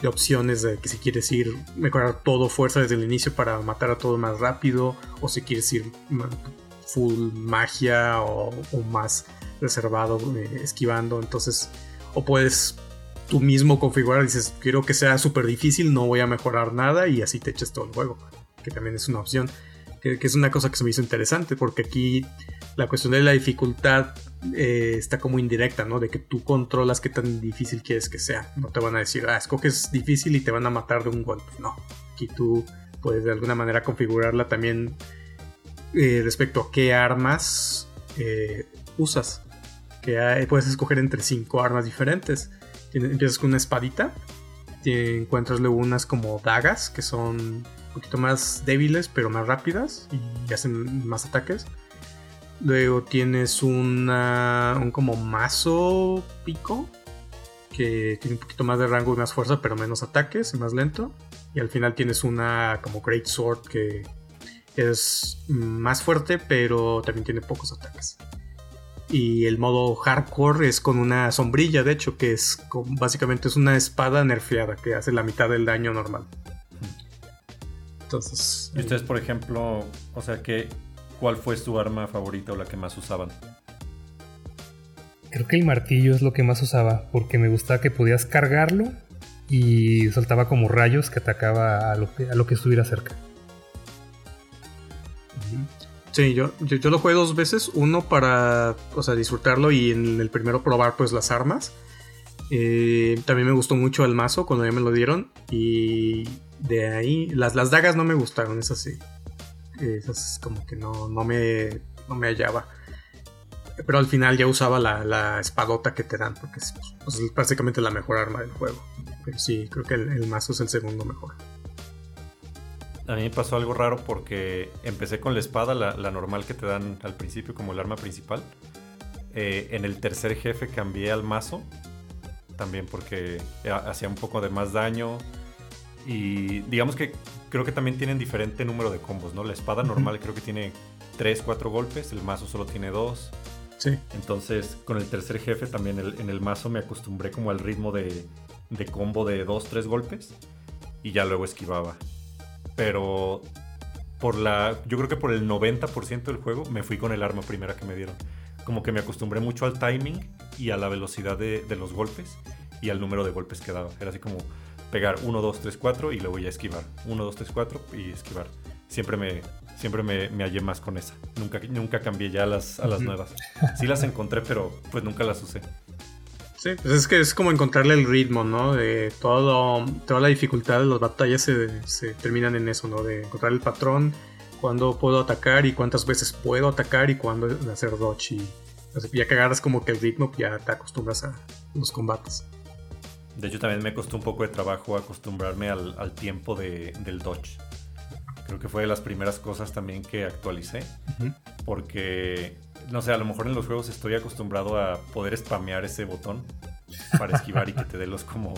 de opciones de que si quieres ir mejorar todo fuerza desde el inicio para matar a todo más rápido o si quieres ir full magia o, más reservado eh, esquivando entonces o puedes tú mismo configurar, dices, quiero que sea súper difícil, no voy a mejorar nada y así te echas todo el juego, que también es una opción, que, es una cosa que se me hizo interesante, porque aquí la cuestión de la dificultad eh, está como indirecta, ¿no? De que tú controlas qué tan difícil quieres que sea, no te van a decir, ah, escoges difícil y te van a matar de un golpe, no, aquí tú puedes de alguna manera configurarla también eh, respecto a qué armas eh, usas. Que puedes escoger entre cinco armas diferentes empiezas con una espadita. Te encuentras luego unas como dagas que son un poquito más débiles pero más rápidas y hacen más ataques. Luego tienes una, un como mazo pico que tiene un poquito más de rango y más fuerza pero menos ataques y más lento. Y al final tienes una como Great Sword que es más fuerte pero también tiene pocos ataques. Y el modo hardcore es con una sombrilla, de hecho, que es básicamente es una espada nerfeada que hace la mitad del daño normal. Entonces. ¿Y ustedes, por ejemplo, o sea, que, cuál fue su arma favorita o la que más usaban? Creo que el martillo es lo que más usaba, porque me gustaba que podías cargarlo y soltaba como rayos que atacaba a lo que, a lo que estuviera cerca. Sí, yo, yo, lo jugué dos veces. Uno para o sea, disfrutarlo y en el primero probar pues las armas. Eh, también me gustó mucho el mazo cuando ya me lo dieron. Y de ahí, las, las dagas no me gustaron, esas sí. Esas como que no, no, me, no me hallaba. Pero al final ya usaba la, la espadota que te dan, porque es, pues, prácticamente la mejor arma del juego. Pero sí, creo que el mazo es el segundo mejor a mí me pasó algo raro porque empecé con la espada, la, normal que te dan al principio como el arma principal. Eh, en el tercer jefe cambié al mazo, también porque hacía un poco de más daño. Y digamos que creo que también tienen diferente número de combos, ¿no? La espada normal creo que tiene 3, 4 golpes, el mazo solo tiene 2. Sí. Entonces, con el tercer jefe también en el mazo me acostumbré como al ritmo de, de combo de 2, 3 golpes y ya luego esquivaba pero por la, yo creo que por el 90% del juego me fui con el arma primera que me dieron. Como que me acostumbré mucho al timing y a la velocidad de, los golpes y al número de golpes que daba. Era así como pegar 1, 2, 3, 4 y luego ya esquivar. 1, 2, 3, 4 y esquivar. Siempre me, siempre me, me hallé más con esa. Nunca, nunca cambié ya a las, a las nuevas. Sí las encontré, pero pues nunca las usé. Sí, pues es que es como encontrarle el ritmo, ¿no? De todo, toda la dificultad de las batallas se, terminan en eso, ¿no? De encontrar el patrón, cuándo puedo atacar y cuántas veces puedo atacar y cuándo hacer dodge y ya que agarras como que el ritmo, ya te acostumbras a los combates. De hecho, también me costó un poco de trabajo acostumbrarme al, tiempo del dodge. Creo que fue de las primeras cosas también que actualicé. Porque, no sé, a lo mejor en los juegos estoy acostumbrado a poder spamear ese botón para esquivar y que te dé los como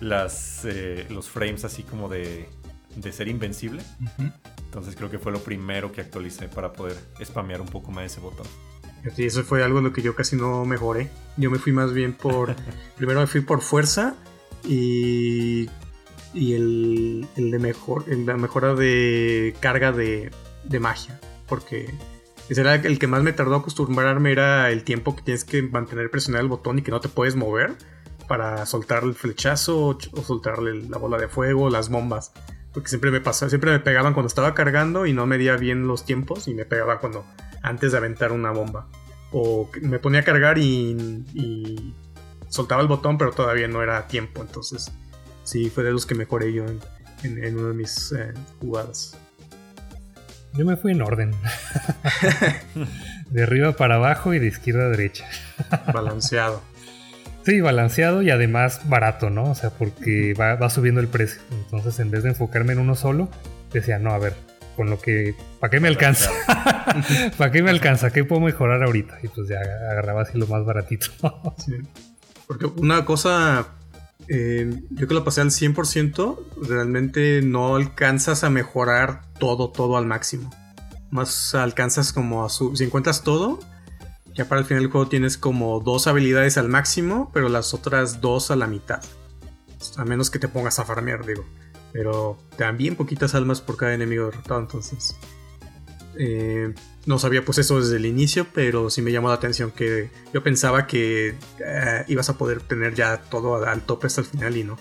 las, eh, los frames así como de, de ser invencible. Entonces creo que fue lo primero que actualicé para poder spamear un poco más ese botón. Sí, eso fue algo en lo que yo casi no mejoré. Yo me fui más bien por. *laughs* primero me fui por fuerza y. Y el, el de mejor. la mejora de carga de, de magia. Porque ese era el que más me tardó acostumbrarme. Era el tiempo que tienes que mantener presionado el botón y que no te puedes mover. Para soltar el flechazo o soltarle la bola de fuego, las bombas. Porque siempre me pasaba, siempre me pegaban cuando estaba cargando y no medía bien los tiempos y me pegaba cuando antes de aventar una bomba. O me ponía a cargar y, soltaba el botón, pero todavía no era tiempo. Entonces, sí, fue de los que mejoré yo en, una de mis eh, jugadas. Yo me fui en orden. *laughs* de arriba para abajo y de izquierda a derecha. Balanceado. Sí, balanceado y además barato, ¿no? O sea, porque va, va, subiendo el precio. Entonces, en vez de enfocarme en uno solo, decía, no, a ver, con lo que. ¿Para qué me alcanza? *laughs* ¿Para qué me alcanza? ¿Qué puedo mejorar ahorita? Y pues ya agarraba así lo más baratito. *laughs* Porque una cosa. Eh, yo que lo pasé al 100%, realmente no alcanzas a mejorar todo, todo al máximo. Más alcanzas como a su. Si encuentras todo, ya para el final del juego tienes como dos habilidades al máximo, pero las otras dos a la mitad. A menos que te pongas a farmear, digo. Pero también poquitas almas por cada enemigo derrotado, entonces. Eh, no sabía pues eso desde el inicio, pero sí me llamó la atención que yo pensaba que eh, ibas a poder tener ya todo al tope hasta el final y no.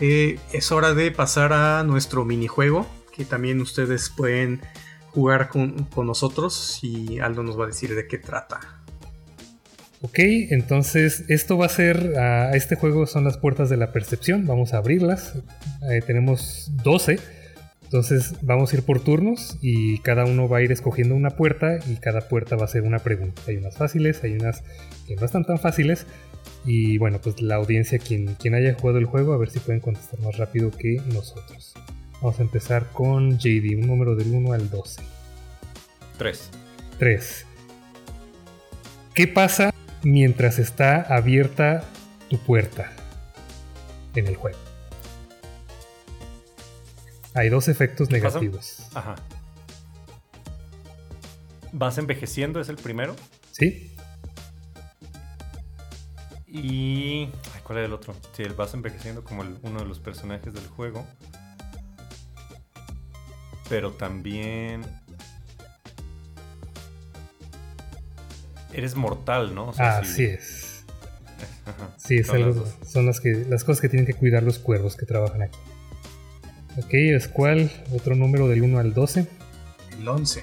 Eh, es hora de pasar a nuestro minijuego, que también ustedes pueden jugar con, con nosotros y Aldo nos va a decir de qué trata. Ok, entonces esto va a ser, a este juego son las puertas de la percepción, vamos a abrirlas, eh, tenemos 12, entonces vamos a ir por turnos y cada uno va a ir escogiendo una puerta y cada puerta va a ser una pregunta. Hay unas fáciles, hay unas que no están tan fáciles y bueno, pues la audiencia, quien, quien haya jugado el juego, a ver si pueden contestar más rápido que nosotros. Vamos a empezar con JD, un número del 1 al 12. 3. 3. ¿Qué pasa mientras está abierta tu puerta en el juego. Hay dos efectos negativos. Ajá. ¿Vas envejeciendo? ¿Es el primero? Sí. Y. ¿Cuál es el otro? Sí, el vas envejeciendo como uno de los personajes del juego. Pero también eres mortal, ¿no? así es. Sí, es son las, que, las cosas que tienen que cuidar los cuervos que trabajan aquí. Ok, es cuál? Otro número del 1 al 12. El 11.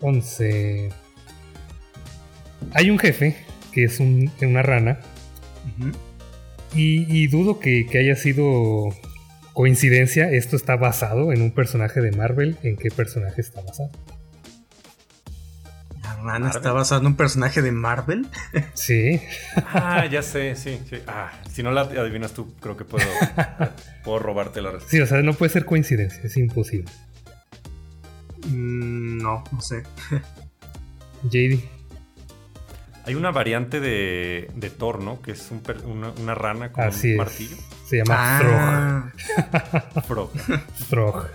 11. Hay un jefe que es una rana. y, dudo que, que, haya sido coincidencia. Esto está basado en un personaje de Marvel. ¿En qué personaje está basado? Rana está basado en un personaje de Marvel. *laughs* Sí. Ah, ya sé, sí, sí. Ah, si no la adivinas tú, creo que puedo, *laughs* puedo robarte la respuesta. Sí, o sea, no puede ser coincidencia, es imposible. Mm, no, no sé. *laughs* JD. Hay una variante de, de Thor, ¿no? Que es una, rana con un martillo. Se llama ah. Frog. *laughs* Frog.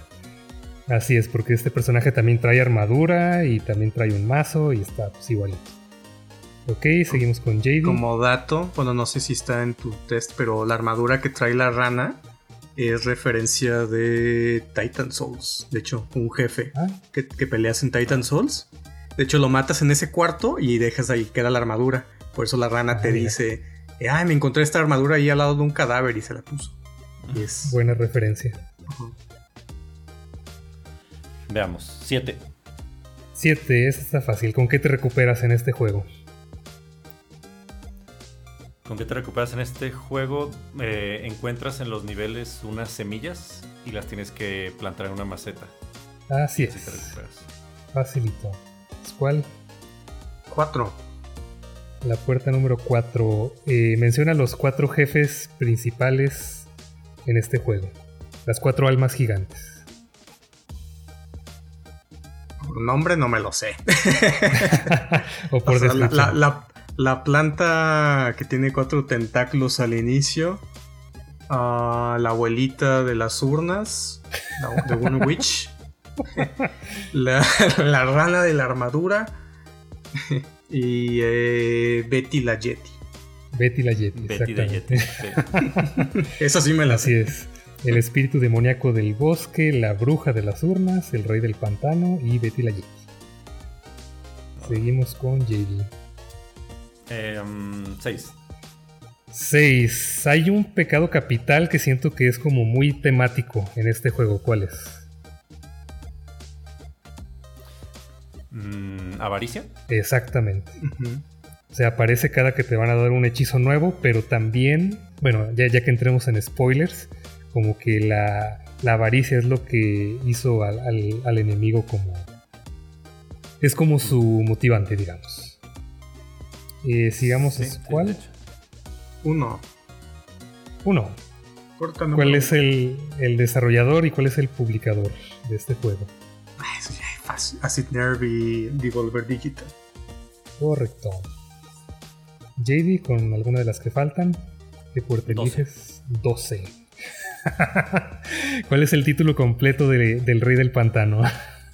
Así es, porque este personaje también trae armadura y también trae un mazo y está pues, igualito. Ok, seguimos con JD. Como dato, bueno, no sé si está en tu test, pero la armadura que trae la rana es referencia de Titan Souls. De hecho, un jefe ah. que, peleas en Titan Souls. De hecho, lo matas en ese cuarto y dejas ahí, queda la armadura. Por eso la rana te ah, dice, ay, me encontré esta armadura ahí al lado de un cadáver y se la puso. es... Buena referencia. Veamos, 7. 7, esta está fácil. ¿Con qué te recuperas en este juego? ¿Con qué te recuperas en este juego? Eh, encuentras en los niveles unas semillas y las tienes que plantar en una maceta. Así es. Facilito. ¿Cuál? 4. La puerta número 4 eh, menciona los cuatro jefes principales en este juego. Las cuatro almas gigantes. Por nombre no me lo sé. *laughs* o por O sea, la, la- la- la planta que tiene cuatro tentáculos al inicio. ah, la abuelita de las urnas. De One Witch. *laughs* la, la rana de la armadura. Y eh, Betty la Yeti. Betty la Yeti. Betty exactamente. Yeti. sí. *laughs* Esa sí me la Así sé. es. El espíritu demoníaco del bosque, la bruja de las urnas, el rey del pantano y Betty la Yeti. Seguimos con JD. Em, seis. 6. Hay un pecado capital que siento que es como muy temático en este juego. ¿Cuál es? Mm, ¿Avaricia? Exactamente. Ujú. O sea, aparece cada que te van a dar un hechizo nuevo, pero también, bueno, ya, ya que entremos en spoilers, como que la, la avaricia es lo que hizo al, al- al enemigo como... Es como su motivante, digamos. Eh, sigamos, Sí, ¿cuál? Uno. Uno. Puerta ¿Cuál es el, el desarrollador y cuál es el publicador de este juego? Ay, eso. Acid Nerve y Devolver Digital. Correcto. JD con alguna de las que faltan. ¿Qué puerta Doce. eliges? 12. *laughs* ¿Cuál es el título completo de- del Rey del Pantano? No,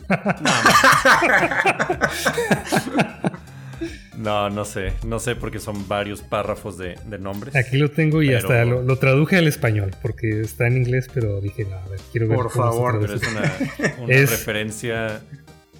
*laughs* no sé. No sé porque son varios párrafos de, de nombres. Aquí lo tengo y Pero- hasta lo, lo traduje al español porque está en inglés, pero dije, no, a ver, quiero ver Por cómo se favor, Pero traduce. es una, *laughs* una Es- referencia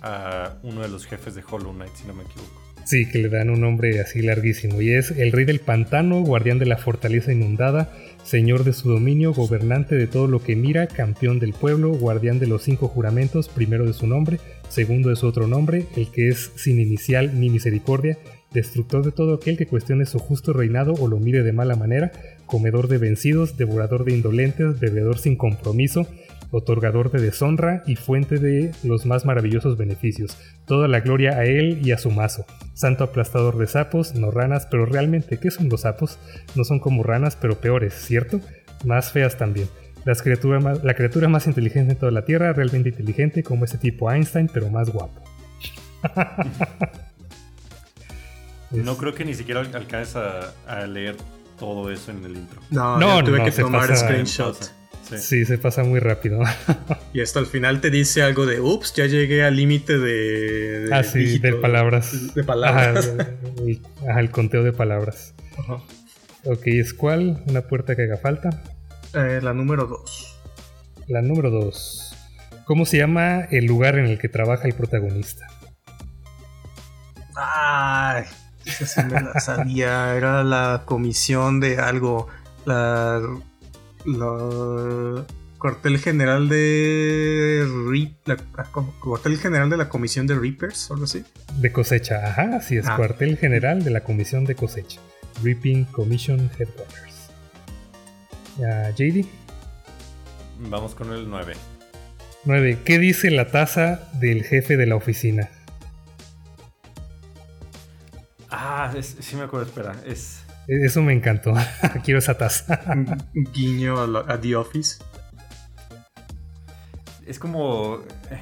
a uno de los jefes de Hollow Knight, si no me equivoco. Sí, que le dan un nombre así larguísimo. Y es el rey del pantano, guardián de la fortaleza inundada, señor de su dominio, gobernante de todo lo que mira, campeón del pueblo, guardián de los cinco juramentos, primero de su nombre, segundo de su otro nombre, el que es sin inicial ni misericordia, destructor de todo aquel que cuestione su justo reinado o lo mire de mala manera, comedor de vencidos, devorador de indolentes, bebedor sin compromiso, otorgador de deshonra y fuente de los más maravillosos beneficios. Toda la gloria a él y a su mazo. Santo aplastador de sapos, no ranas, pero realmente, ¿qué son los sapos? No son como ranas, pero peores, ¿cierto? Más feas también. Las criatura más- la criatura más inteligente en toda la Tierra, realmente inteligente, como ese tipo Einstein, pero más guapo. *laughs* No creo que ni siquiera al- alcances a, a leer todo eso en el intro. No, No, tuve no, que tomar pasa- screenshot. Pausa. Sí. Sí, se pasa muy rápido. *laughs* Y hasta el final te dice algo de, ups, ya llegué al límite de, de ah, sí, dígito, de palabras. De palabras. Ajá, el, el- ajá, el conteo de palabras. Ajá. Ok, ¿es cuál? Una puerta que haga falta. Eh, la número 2. La número 2. ¿Cómo se llama el lugar en el que trabaja el protagonista? Ay, esa sí me la sabía. Era la comisión de algo. La. la cuartel general de. La- co- cuartel general de la comisión de Reapers, o algo así. De cosecha, ajá, así es, Ah. cuartel general de la comisión de cosecha. Reaping Commission Headquarters. Ya, JD. Vamos con el 9. 9. ¿Qué dice la taza del jefe de la oficina? Ah, es- sí me acuerdo, espera. Es. E- Eso me encantó. *laughs* Quiero esa taza. Guiño a, la- a The Office. Es como. eh,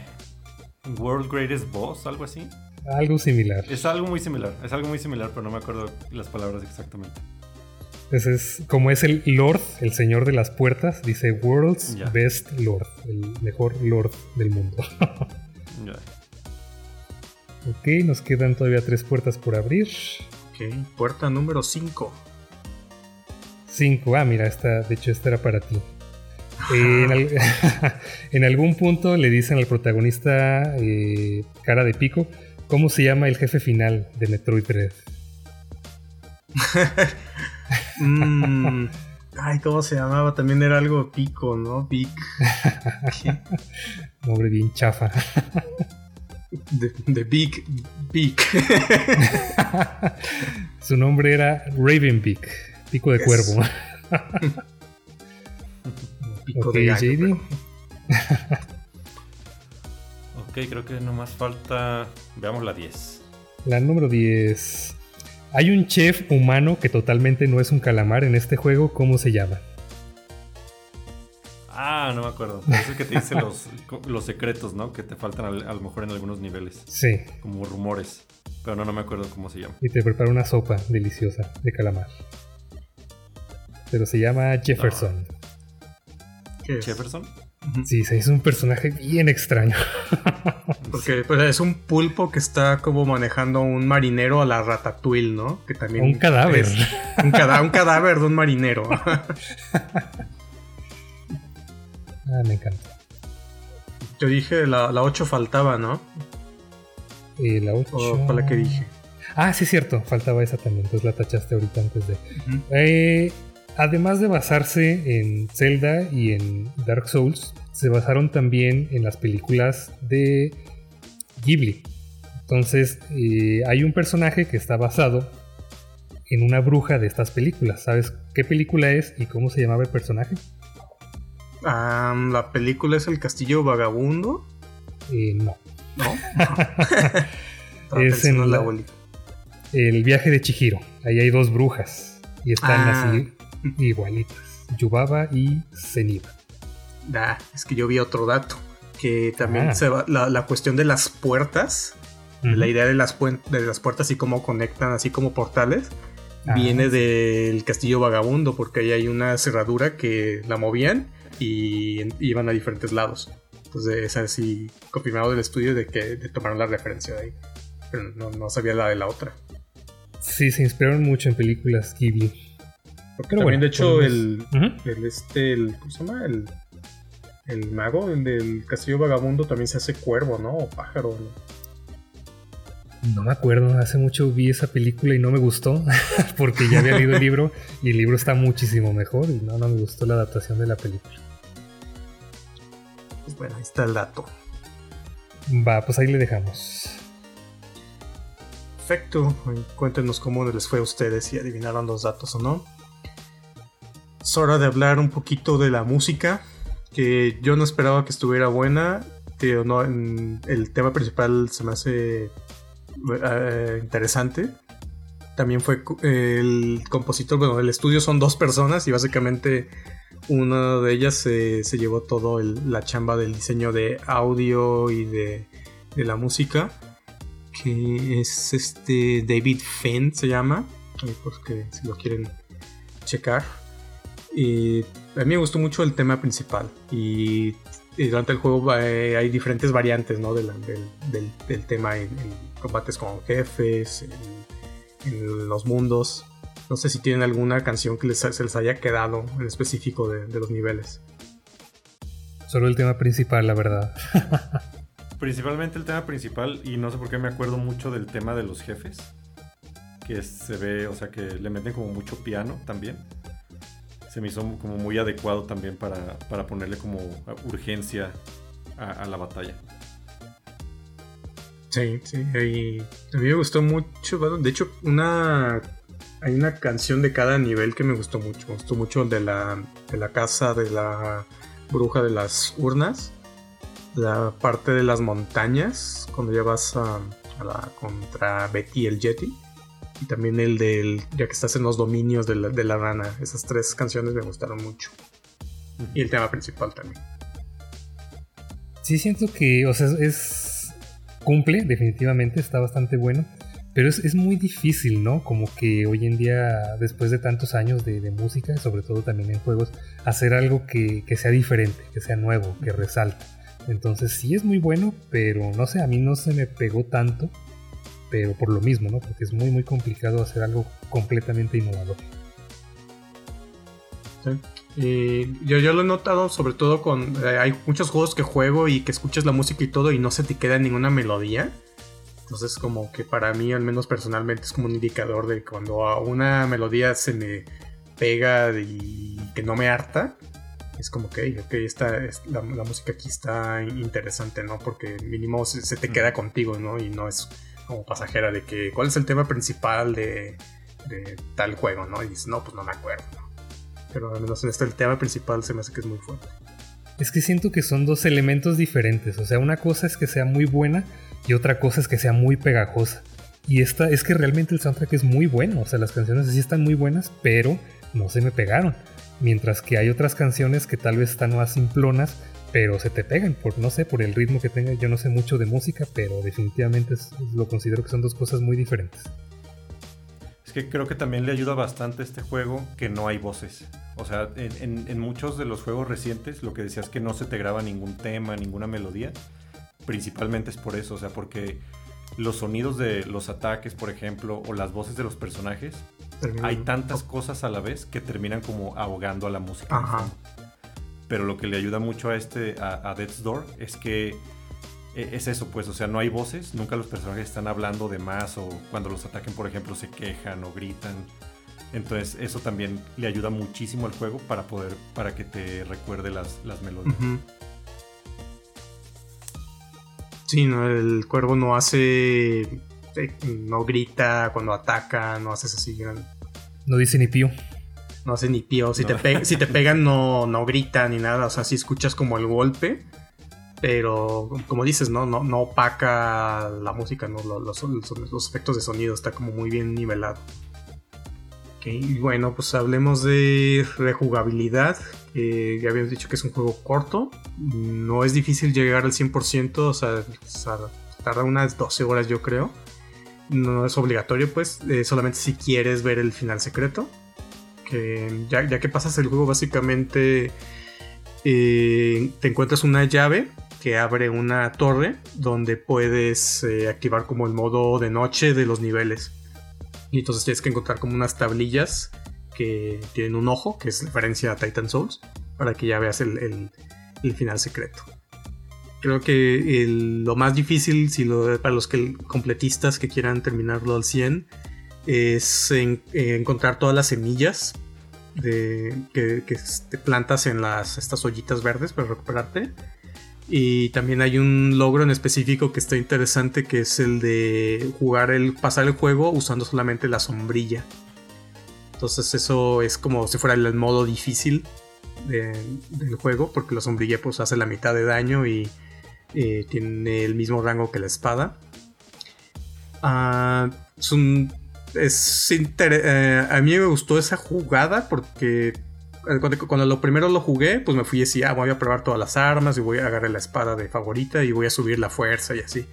World Greatest Boss, algo así. Algo similar. Es algo muy similar. Es algo muy similar, pero no me acuerdo las palabras exactamente. Ese es, como es el Lord, el señor de las puertas, dice World's. Best Lord, el mejor Lord del mundo. *laughs* Ya. ok, nos quedan todavía tres puertas por abrir. Ok, puerta número 5. 5. Ah, mira, esta, de hecho, esta era para ti. Eh, en, al- *laughs* en algún punto le dicen al protagonista, eh, cara de pico, ¿cómo se llama el jefe final de Metroid Dread? *laughs* Mm, ay, ¿cómo se llamaba? También era algo pico, ¿no? Big. ¿Qué? Nombre bien chafa. De, de Big. *laughs* Big. Su nombre era Ravenbeak, pico de Yes. cuervo. *laughs* Pico ok, de gallo, JD. pero- Ok, creo que nomás falta. Veamos la 10. La número 10. Hay un chef humano que totalmente no es un calamar en este juego. ¿Cómo se llama? Ah, no me acuerdo. Es el que te dice los, *laughs* los secretos, ¿no? Que te faltan a, lo mejor en algunos niveles. Sí. Como rumores. Pero no, no me acuerdo cómo se llama. Y te prepara una sopa deliciosa de calamar. Pero se llama Jefferson. ¿Jefferson? Sí, se hizo un personaje bien extraño. *laughs* Porque pues, es un pulpo que está como manejando un marinero a la ratatouille, ¿no? Que también un cadáver. Un, un, cadáver de un marinero. *laughs* Ah, me encanta. Yo dije la, la 8 faltaba, ¿no? Eh, la 8. ¿O la que dije? Ah, sí, es cierto, faltaba esa también, entonces la tachaste ahorita antes de. eh, además de basarse en Zelda y en Dark Souls, se basaron también en las películas de Ghibli. Entonces, eh, hay un personaje que está basado en una bruja de estas películas. ¿Sabes qué película es y cómo se llamaba el personaje? la película es El Castillo Vagabundo. Eh, no. No. *laughs* *laughs* es en la, el viaje de Chihiro. Ahí hay dos brujas y están Ah. así igualitas. Yubaba y Zeniba. Ah, es que yo vi otro dato. Que también Ah. se va, la, la cuestión de las puertas. La idea de las, puen- de las puertas y cómo conectan, así como portales. Ah, viene del Castillo Vagabundo. Porque ahí hay una cerradura que la movían y iban a diferentes lados. Entonces, es así confirmado del estudio de que de tomaron la referencia de ahí. Pero no, no sabía la de la otra. Sí, se inspiraron mucho en películas Ghibli. Porque Pero también, bueno, de hecho, el, el este, el, ¿cómo se llama? El, el mago el del Castillo Vagabundo también se hace cuervo, ¿no? O pájaro, ¿no? No me acuerdo, hace mucho vi esa película y no me gustó *laughs* porque ya había leído el libro *laughs* y el libro está muchísimo mejor y no, no me gustó la adaptación de la película. Pues bueno, ahí está el dato. Va, pues ahí le dejamos. Perfecto. Cuéntenos cómo les fue a ustedes, si adivinaron los datos o no. Hora de hablar un poquito de la música, que yo no esperaba que estuviera buena. Pero no, el tema principal se me hace eh, interesante. También fue el compositor, bueno, el estudio son dos personas y básicamente una de ellas se, se llevó todo el- la chamba del diseño de audio y de, de la música que es este David Fenn se llama, porque si lo quieren checar. Y a mí me gustó mucho el tema principal y, y durante el juego eh, hay diferentes variantes ¿no? de la- del, del- del tema en, en combates con jefes, en, en los mundos. No sé si tienen alguna canción que les, se les haya quedado en específico de, de los niveles. Solo el tema principal, la verdad. Principalmente el tema principal, y no sé por qué me acuerdo mucho del tema de los jefes. Que se ve, o sea, que le meten como mucho piano también. Se me hizo como muy adecuado también para, para ponerle como urgencia a, la batalla. Sí, sí, y a mí me gustó mucho. de hecho, una hay una canción de cada nivel que me gustó mucho. Me gustó mucho de la, de la casa de la bruja de las urnas. La parte de las montañas, cuando ya vas a, la, contra Betty el Yeti. Y también el del, ya que estás en los dominios de la, de la rana. Esas tres canciones me gustaron mucho. Y el tema principal también. Sí siento que, o sea, es... cumple, definitivamente, está bastante bueno. Pero es, es muy difícil, ¿no? Como que hoy en día, después de tantos años de, de música, sobre todo también en juegos, hacer algo que, que sea diferente, que sea nuevo, que resalte. Entonces sí es muy bueno, pero no sé, a mí no se me pegó tanto, pero por lo mismo, ¿no? Porque es muy, muy complicado hacer algo completamente innovador. Sí. Y yo, yo lo he notado sobre todo con... eh, hay muchos juegos que juego y que escuchas la música y todo y no se te queda ninguna melodía. Entonces como que para mí, al menos personalmente, es como un indicador de cuando a una melodía se me pega y que no me harta. Es como que, ok, esta, es- la, la música aquí está interesante, ¿no? Porque mínimo se, se te queda contigo, ¿no? Y no es como pasajera de que, ¿cuál es el tema principal de, de tal juego, ¿no? Y dices, no, pues no me acuerdo. Pero al menos en este el tema principal se me hace que es muy fuerte. Es que siento que son dos elementos diferentes. O sea, una cosa es que sea muy buena y otra cosa es que sea muy pegajosa. Y esta es que realmente el soundtrack es muy bueno, o sea, las canciones sí están muy buenas, pero no se me pegaron. Mientras que hay otras canciones que tal vez están más simplonas, pero se te pegan, por no sé, por el ritmo que tenga. Yo no sé mucho de música, pero definitivamente lo considero que son dos cosas muy diferentes. Es que creo que también le ayuda bastante a este juego que no hay voces. O sea, en, muchos de los juegos recientes lo que decías es que no se te graba ningún tema, ninguna melodía. Principalmente es por eso, o sea, porque los sonidos de los ataques, por ejemplo, o las voces de los personajes, hay tantas cosas a la vez que terminan como ahogando a la música. Ajá pero lo que le ayuda mucho a este a, Death's Door es que e, es eso, pues, o sea, no hay voces, nunca los personajes están hablando de más o cuando los ataquen, por ejemplo, se quejan o gritan. Entonces, eso también le ayuda muchísimo al juego para poder, para que te recuerde las, las melodías. Sí, no, el cuervo no hace, eh, no grita cuando ataca, no haces así. No dice ni pío no hace ni pío. Si, te, si te pegan, no, no grita ni nada. O sea, si escuchas como el golpe. Pero, como dices, no, no, no opaca la música, ¿no? Los, los, efectos de sonido está como muy bien nivelado. y bueno, pues hablemos de rejugabilidad. ya habíamos dicho que es un juego corto. No es difícil llegar al 100%, o sea, tarda unas 12 horas yo creo. No es obligatorio, pues, eh, solamente si quieres ver el final secreto ya, que pasas el juego básicamente eh, te encuentras una llave que abre una torre donde puedes eh, activar como el modo de noche de los niveles. Y entonces tienes que encontrar como unas tablillas que tienen un ojo, que es referencia a Titan Souls, para que ya veas el, final secreto. Creo que lo más difícil, si lo, para los que, completistas que quieran terminarlo al 100, es encontrar todas las semillas de, que, plantas en las, estas ollitas verdes para recuperarte. Y también hay un logro en específico que está interesante, que es el de jugar el, pasar el juego usando solamente la sombrilla. Entonces eso es como si fuera el modo difícil del juego, porque la sombrilla pues hace la mitad de daño y eh, tiene el mismo rango que la espada. Ah, es un es eh, a mí me gustó esa jugada porque eh, cuando, lo primero lo jugué, pues me fui así, ah, voy a probar todas las armas y voy a agarrar la espada de favorita y voy a subir la fuerza y así.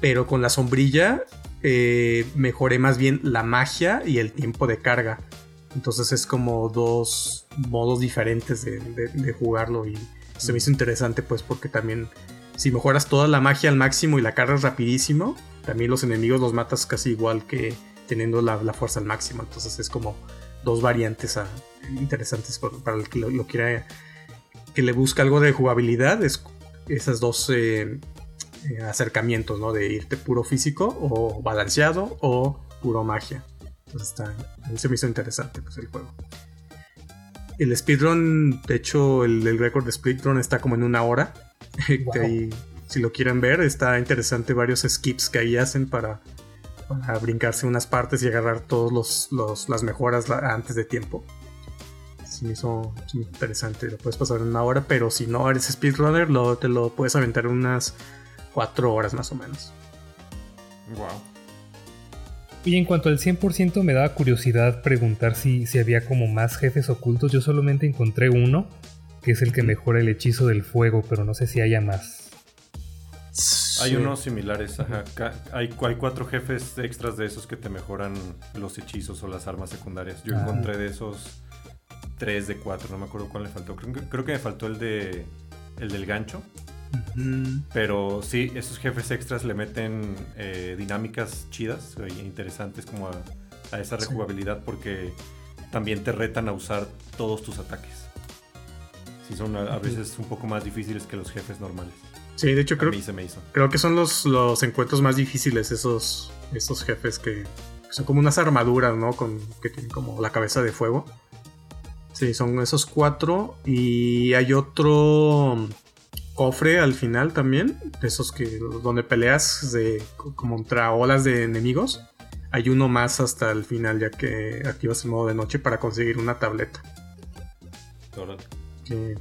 Pero con la sombrilla eh, mejoré más bien la magia y el tiempo de carga. Entonces es como dos modos diferentes de, de jugarlo y se me hizo interesante pues porque también si mejoras toda la magia al máximo y la cargas rapidísimo, también los enemigos los matas casi igual que teniendo la, fuerza al máximo. Entonces es como dos variantes ah, interesantes para el que lo, quiera, que le busca algo de jugabilidad. Es esas dos eh, eh, acercamientos, ¿no? De irte puro físico o balanceado o puro magia. Entonces está, se me hizo interesante pues, el juego. El speedrun, de hecho, el, récord de speedrun está como en una hora. *laughs* si lo quieren ver, está interesante varios skips que ahí hacen para para brincarse unas partes y agarrar todas los, las mejoras antes de tiempo. Sí me hizo interesante, lo puedes pasar en una hora, pero si no eres speedrunner, lo, te lo puedes aventar unas 4 horas más o menos. Wow. Y en cuanto al 100%, me daba curiosidad preguntar si, si había como más jefes ocultos. Yo solamente encontré uno, que es el que mejora el hechizo del fuego, pero no sé si haya más. Hay unos similares, ajá. Hay, hay, cuatro jefes extras de esos que te mejoran los hechizos o las armas secundarias. Yo ah. encontré de esos tres de cuatro, no me acuerdo cuál le faltó. Creo, que me faltó el de el del gancho. Pero sí, esos jefes extras le meten eh, dinámicas chidas e interesantes como a, esa rejugabilidad porque también te retan a usar todos tus ataques. Sí, son a veces un poco más difíciles que los jefes normales. Sí, de hecho creo, creo que son los, los encuentros más difíciles esos, esos jefes que son como unas armaduras, ¿no? Con, que tienen como la cabeza de fuego. Sí, son esos cuatro. Y hay otro cofre al final también. De esos que donde peleas de, como contra olas de enemigos. Hay uno más hasta el final ya que activas el modo de noche para conseguir una tableta. Que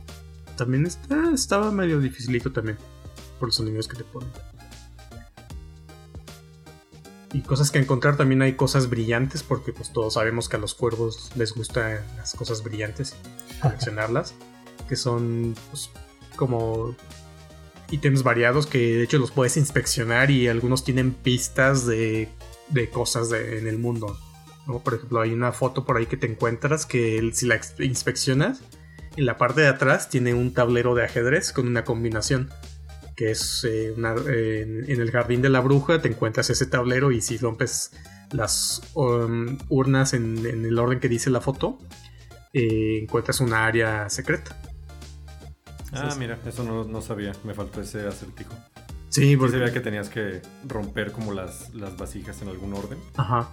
también está, estaba medio dificilito también por los enemigos que te ponen. y cosas que encontrar también hay cosas brillantes porque pues todos sabemos que a los cuervos les gustan las cosas brillantes *laughs* coleccionarlas que son pues, como ítems variados que de hecho los puedes inspeccionar y algunos tienen pistas de, de cosas en el mundo por ejemplo hay una foto por ahí que te encuentras que si la inspeccionas en la parte de atrás tiene un tablero de ajedrez con una combinación que es eh, en, el jardín de la bruja te encuentras ese tablero y si rompes las um, urnas en, el orden que dice la foto, eh, encuentras una área secreta. Ah, mira, eso no, sabía, me faltó ese acertijo. Sí, porque... sabía que tenías que romper como las, las vasijas en algún orden. Ajá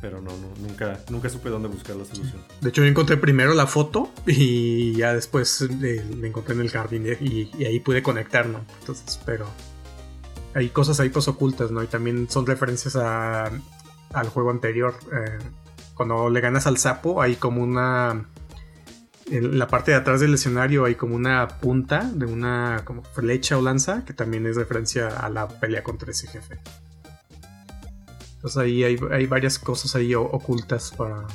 pero no, nunca, nunca supe dónde buscar la solución. De hecho, yo encontré primero la foto *laughs* y ya después eh, me encontré en el jardín y, ahí pude conectar, ¿no? Entonces, pero hay cosas ahí pues ocultas, ¿no? Y también son referencias a, al juego anterior. Eh, cuando le ganas al sapo, hay como una... En la parte de atrás del escenario hay como una punta de una como flecha o lanza que también es referencia a la pelea contra ese jefe. Entonces ahí hay, varias cosas ahí ocultas para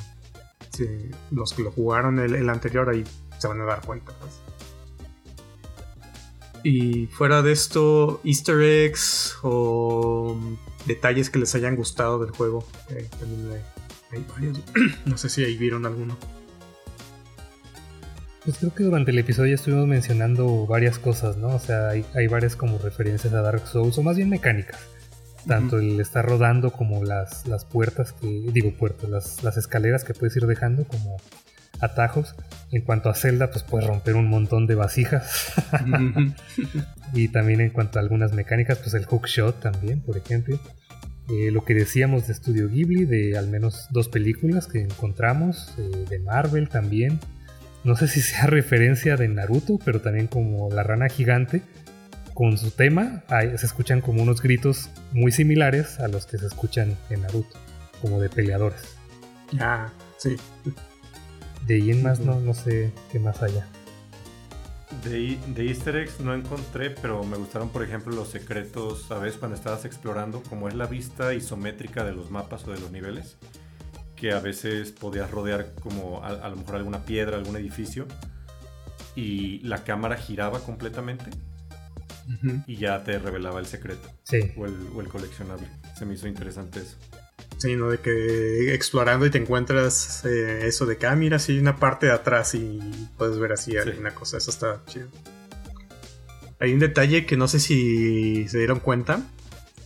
los que lo jugaron el, anterior ahí se van a dar cuenta. Pues. Y fuera de esto, easter eggs o detalles que les hayan gustado del juego. también hay, varios. *clears throat* no sé si ahí vieron alguno. Pues creo que durante el episodio estuvimos mencionando varias cosas, ¿no? O sea, hay, hay varias como referencias a Dark Souls, o más bien mecánicas tanto el estar rodando como las, las puertas que, digo puertas, las, las, escaleras que puedes ir dejando como atajos. En cuanto a Zelda, pues puedes romper un montón de vasijas. *laughs* y también en cuanto a algunas mecánicas, pues el hookshot también, por ejemplo. Eh, lo que decíamos de Studio Ghibli, de al menos dos películas que encontramos, eh, de Marvel también. No sé si sea *laughs* referencia de Naruto, pero también como la rana gigante con su tema se escuchan como unos gritos muy similares a los que se escuchan en Naruto, como de peleadores. Ah, sí. De ahí en más no, no sé qué más haya. De, de, easter eggs no encontré, pero me gustaron, por ejemplo, los secretos, ¿sabes? Cuando estabas explorando, como es la vista isométrica de los mapas o de los niveles, que a veces podías rodear como a lo mejor alguna piedra, algún edificio, y la cámara giraba completamente y ya te revelaba el secreto. O el, coleccionable. Se me hizo interesante eso. Sí, ¿no? De que explorando y te encuentras eh, eso de que, ah, mira, sí hay una parte de atrás y puedes ver así alguna cosa. Eso está chido. Hay un detalle que no sé si se dieron cuenta,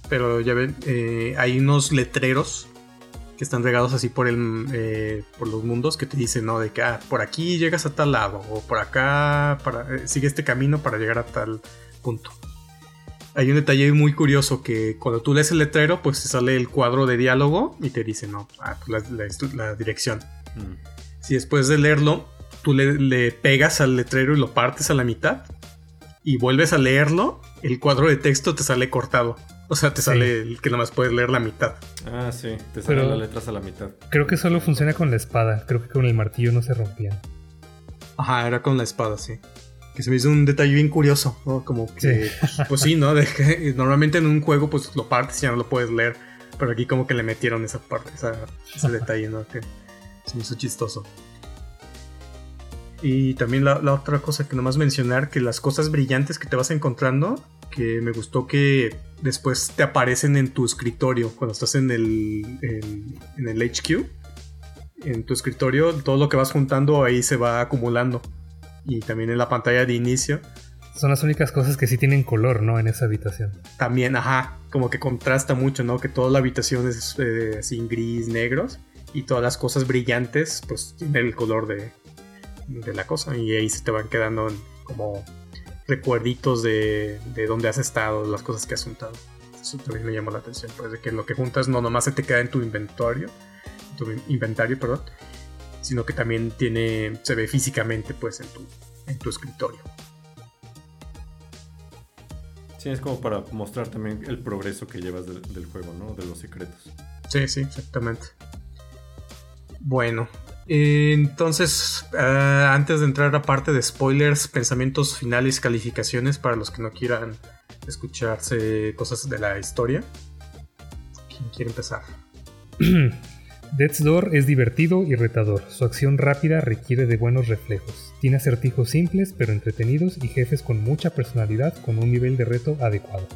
pero ya ven, eh, hay unos letreros que están regados así por el eh, por los mundos que te dicen, ¿no? De que, ah, por aquí llegas a tal lado, o por acá, para, sigue este camino para llegar a tal punto. Hay un detalle muy curioso que cuando tú lees el letrero, pues te sale el cuadro de diálogo y te dice, no, ah, pues la, dirección. Mm. Si después de leerlo, tú le, pegas al letrero y lo partes a la mitad y vuelves a leerlo, el cuadro de texto te sale cortado. O sea, te sale el que nada más puedes leer la mitad. Ah, sí, te salen las letras a la mitad. Creo que solo funciona con la espada. Creo que con el martillo no se rompían. Ajá, era con la espada, sí que se me hizo un detalle bien curioso, ¿no? Como que, pues sí, ¿no? normalmente en un juego pues lo partes y ya no lo puedes leer, pero aquí como que le metieron esa parte, ese detalle, ¿no? Que se me hizo chistoso. Y también la, otra cosa que nomás mencionar, que las cosas brillantes que te vas encontrando, que me gustó que después te aparecen en tu escritorio, cuando estás en el, en el HQ, en tu escritorio, todo lo que vas juntando ahí se va acumulando y también en la pantalla de inicio. Son las únicas cosas que sí tienen color, ¿no? En esa habitación. También, ajá, como que contrasta mucho, ¿no? Que toda la habitación es eh, así gris, negros y todas las cosas brillantes pues tienen el color de, de la cosa y ahí se te van quedando como recuerditos de, de dónde has estado, las cosas que has juntado. Eso también me llamó la atención, pues de que lo que juntas no nomás se te queda en tu inventario, tu inventario, perdón, sino que también tiene, se ve físicamente pues en tu, en tu escritorio. Sí, es como para mostrar también el progreso que llevas del, juego, ¿no? De los secretos. Sí, sí, exactamente. Bueno, entonces, ah, antes de entrar a parte de spoilers, pensamientos finales, calificaciones para los que no quieran escucharse cosas de la historia. ¿Quién quiere empezar? *clears throat* Death's Door es divertido y retador. Su acción rápida requiere de buenos reflejos. Tiene acertijos simples pero entretenidos y jefes con mucha personalidad con un nivel de reto adecuado.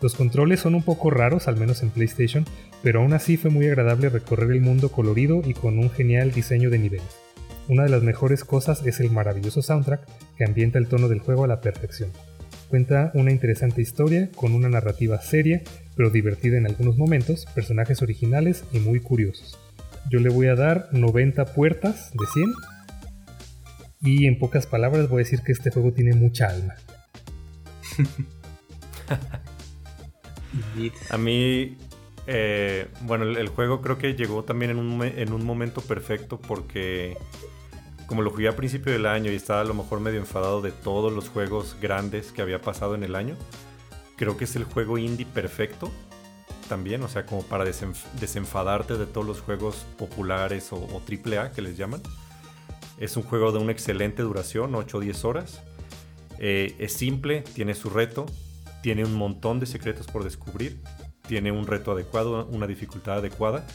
Los controles son un poco raros, al menos en PlayStation, pero aún así fue muy agradable recorrer el mundo colorido y con un genial diseño de niveles. Una de las mejores cosas es el maravilloso soundtrack que ambienta el tono del juego a la perfección. Cuenta una interesante historia con una narrativa seria, pero divertida en algunos momentos, personajes originales y muy curiosos. Yo le voy a dar 90 puertas de 100 y en pocas palabras voy a decir que este juego tiene mucha alma. A mí, eh, bueno, el, juego creo que llegó también en un, en un momento perfecto porque como lo jugué a principio del año y estaba a lo mejor medio enfadado de todos los juegos grandes que había pasado en el año, creo que es el juego indie perfecto también, o sea, como para desenfadarte de todos los juegos populares o, o AAA que les llaman. Es un juego de una excelente duración, 8 o 10 horas. Eh, es simple, tiene su reto, tiene un montón de secretos por descubrir, tiene un reto adecuado, una dificultad adecuada.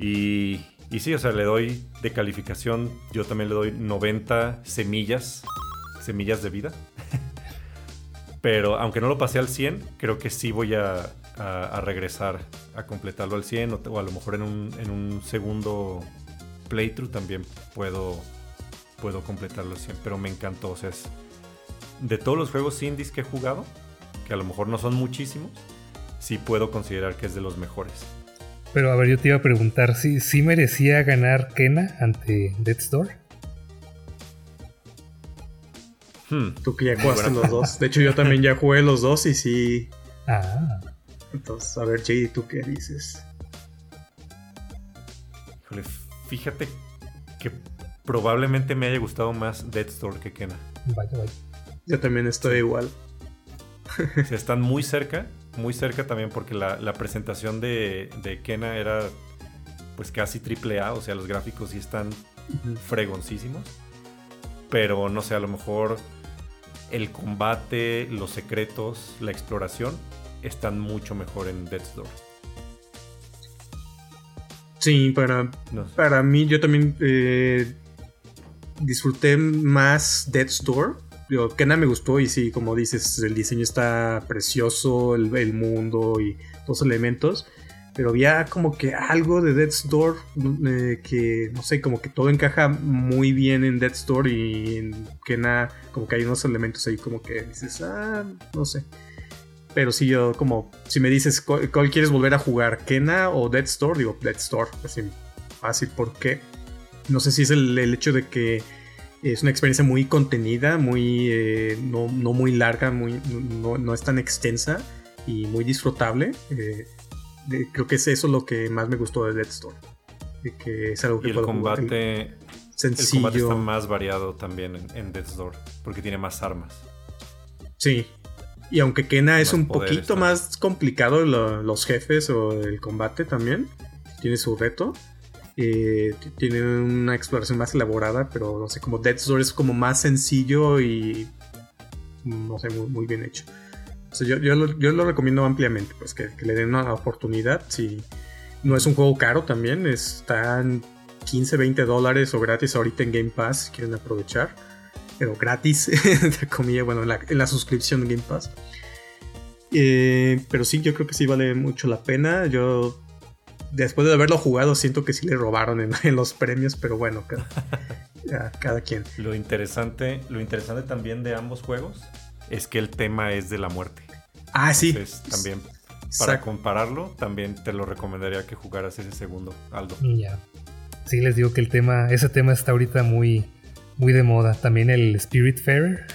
Y, y sí, o sea, le doy de calificación, yo también le doy 90 semillas, semillas de vida. *laughs* Pero aunque no lo pasé al 100, creo que sí voy a, regresar a completarlo al 100 o, a lo mejor en un, en un, segundo playthrough también puedo, puedo completarlo al 100. Pero me encantó, o sea, es, de todos los juegos indies que he jugado, que a lo mejor no son muchísimos, sí puedo considerar que es de los mejores. Pero a ver, yo te iba a preguntar, ¿sí, ¿sí merecía ganar Kena ante Death's Door? Hmm. Tú que ya jugaste los dos. De hecho, yo también ya jugué los dos y sí. Ah. Entonces, a ver, Jay, ¿tú qué dices? Híjole, fíjate que probablemente me haya gustado más Death's Door que Kena. Vaya, vaya. Yo también estoy igual. *laughs* están muy cerca, muy cerca también porque la, presentación de, de, Kena era pues casi triple A, o sea, los gráficos sí están fregoncísimos. Pero no sé, a lo mejor el combate, los secretos, la exploración están mucho mejor en Death's Door. Sí, para, para mí yo también eh, disfruté más Death's Door Digo, Kena me gustó y sí, como dices, el diseño está precioso, el, mundo y los elementos. Pero había como que algo de Death's Door eh, que, no sé, como que todo encaja muy bien en Death's Door y en Kena como que hay unos elementos ahí como que dices, ah, no sé. Pero si yo como, si me dices cuál, quieres volver a jugar, Kena o Death's Door, digo Death's Door, así fácil, ¿por qué? No sé si es el hecho de que es una experiencia muy contenida, muy eh, no, muy larga, muy, no, es tan extensa y muy disfrutable. Eh, creo que es eso lo que más me gustó de Death Store. que es algo que y el combate, sencillo. El combate está más variado también en, en Death's Door, porque tiene más armas. Sí. Y aunque Kena es un poquito más complicado los jefes o el combate también, tiene su reto. Eh, tiene una exploración más elaborada, pero no sé, como Death's Door es como más sencillo y no sé, muy, bien hecho. yo, lo, recomiendo ampliamente, pues que, le den una oportunidad. Si no es un juego caro también, están 15, 20 dólares o gratis ahorita en Game Pass, si quieren aprovechar. Pero gratis, *laughs* entre comillas, bueno, en la, suscripción de Game Pass. Eh, pero sí, yo creo que sí vale mucho la pena. Yo después de haberlo jugado, siento que sí le robaron en, *laughs* los premios, pero bueno, *laughs* cada, quien. Lo interesante, lo interesante también de ambos juegos es que el tema es de la muerte. Ah, sí. también, para compararlo, también te lo recomendaría que jugaras ese segundo, Aldo. Ya. Sí, les digo que el tema, ese tema está ahorita muy, muy de moda. También el Spirit Fair.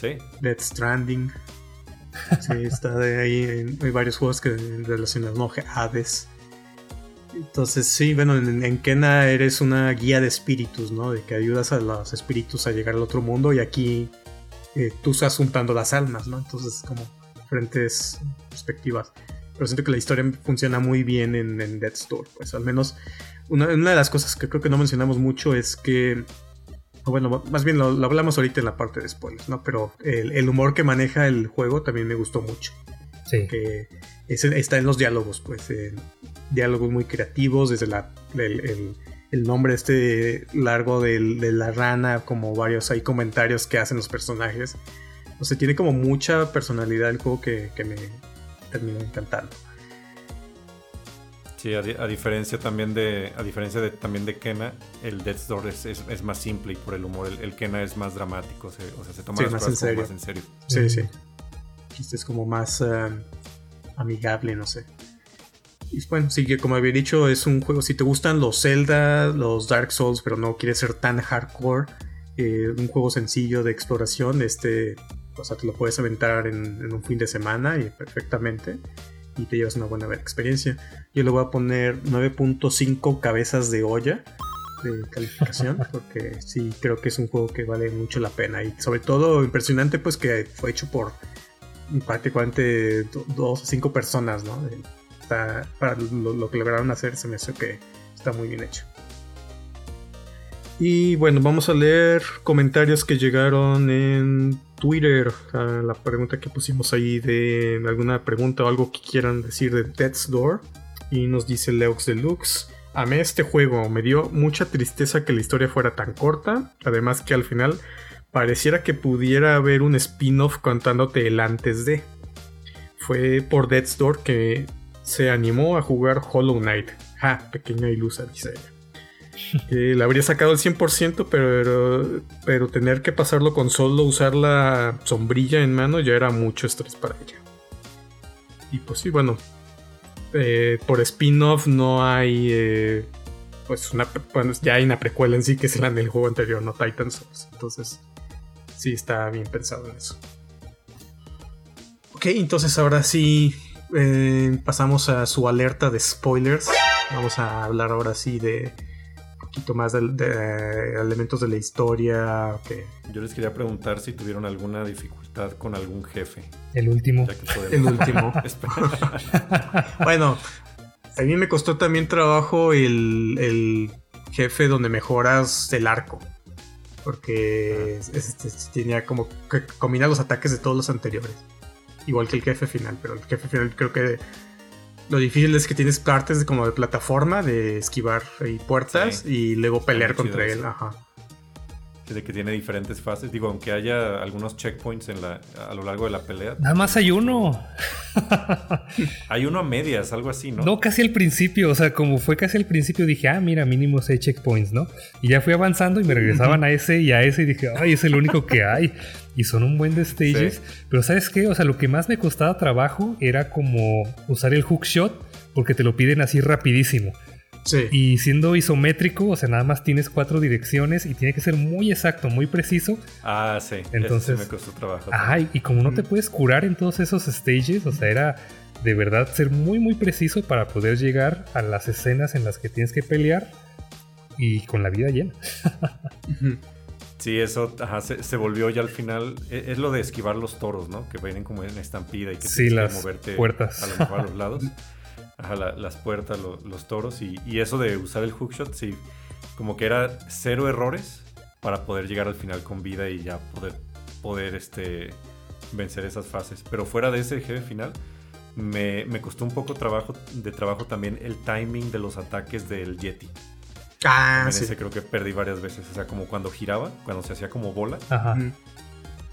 Sí. Death Stranding. Sí, está de ahí. Hay varios juegos que relacionan, ¿no? Hades. Entonces, sí, bueno, en, Kena eres una guía de espíritus, ¿no? De que ayudas a los espíritus a llegar al otro mundo y aquí eh, tú estás juntando las almas, ¿no? Entonces, como diferentes perspectivas. Pero siento que la historia funciona muy bien en, en Death Store. Pues al menos una, una, de las cosas que creo que no mencionamos mucho es que bueno, más bien lo, hablamos ahorita en la parte de spoilers, ¿no? Pero el, humor que maneja el juego también me gustó mucho. Que está en los diálogos, pues. diálogos muy creativos, desde la, el, el, nombre este largo de, la rana, como varios hay comentarios que hacen los personajes. O sea, tiene como mucha personalidad el juego que, que me terminó encantando. Sí, a, diferencia también de a diferencia de también de Kena, el Death's Door es, es, más simple y por el humor. El, Kena es más dramático, o sea, se toma las más, cosas en más en serio. Sí, sí. Este es como más eh, amigable, no sé. Y bueno, sí, que como había dicho, es un juego. Si te gustan los Zelda, los Dark Souls, pero no quieres ser tan hardcore, eh, un juego sencillo de exploración, este, o sea, te lo puedes aventar en, en un fin de semana y perfectamente y te llevas una buena experiencia. Yo le voy a poner 9.5 cabezas de olla de calificación *laughs* porque sí creo que es un juego que vale mucho la pena y sobre todo impresionante pues que fue hecho por prácticamente dos o cinco personas, ¿no? para lo, que lograron hacer se me hace que está muy bien hecho. Y bueno, vamos a leer comentarios que llegaron en Twitter, la pregunta que pusimos ahí de alguna pregunta o algo que quieran decir de Death's Door. Y nos dice Leux Deluxe. Amé este juego, me dio mucha tristeza que la historia fuera tan corta, además que al final pareciera que pudiera haber un spin-off contándote el antes de. Fue por Death's Door que se animó a jugar Hollow Knight. Ja, pequeña ilusa, dice ella. Eh, le habría sacado el 100%, pero, pero tener que pasarlo con solo usar la sombrilla en mano ya era mucho estrés para ella. Y pues sí, bueno, eh, por spin-off no hay, eh, pues una, ya hay una precuela en sí que es la del juego anterior, no Titan Souls. Entonces, sí está bien pensado en eso. Ok, entonces ahora sí pasamos a su alerta de spoilers. Vamos a hablar ahora sí de poquito más de, elementos de la historia. que Yo les quería preguntar si tuvieron alguna dificultad con algún jefe. El último. El último. *laughs* *laughs* bueno, a mí me costó también trabajo el, jefe donde mejoras el arco. Porque ah. este, tenía como que combina los ataques de todos los anteriores. Igual que el jefe final, pero el jefe final creo que lo difícil es que tienes partes como de plataforma, de esquivar y puertas y luego pelear contra él. Ajá de que tiene diferentes fases. Digo, aunque haya algunos checkpoints en la, a lo largo de la pelea. Nada más hay uno. hay uno a medias, algo así, ¿no? No, casi al principio. O sea, como fue casi al principio, dije, ah, mira, mínimo seis checkpoints, ¿no? Y ya fui avanzando y me regresaban a ese y a ese y dije, ay, es el único que hay. Y son un buen de stages. Pero ¿sabes qué? O sea, lo que más me costaba trabajo era como usar el hookshot porque te lo piden así rapidísimo. Y siendo isométrico, o sea, nada más tienes cuatro direcciones y tiene que ser muy exacto, muy preciso. Ah, sí. Entonces me costó trabajo. Ay, y como no te puedes curar en todos esos stages, o sea, era de verdad ser muy, muy preciso para poder llegar a las escenas en las que tienes que pelear y con la vida llena. Sí, eso se, volvió ya al final. E, es, lo de esquivar los toros, ¿no? Que vienen como en estampida y que sí, las moverte puertas. a lo mejor a los lados. *laughs* las puertas, los toros y, eso de usar el hookshot, sí, como que era cero errores para poder llegar al final con vida y ya poder, poder este, vencer esas fases. Pero fuera de ese jefe final, me, costó un poco trabajo, de trabajo también el timing de los ataques del Yeti. Ah, sí. Ese creo que perdí varias veces. O sea, como cuando giraba, cuando se hacía como bola.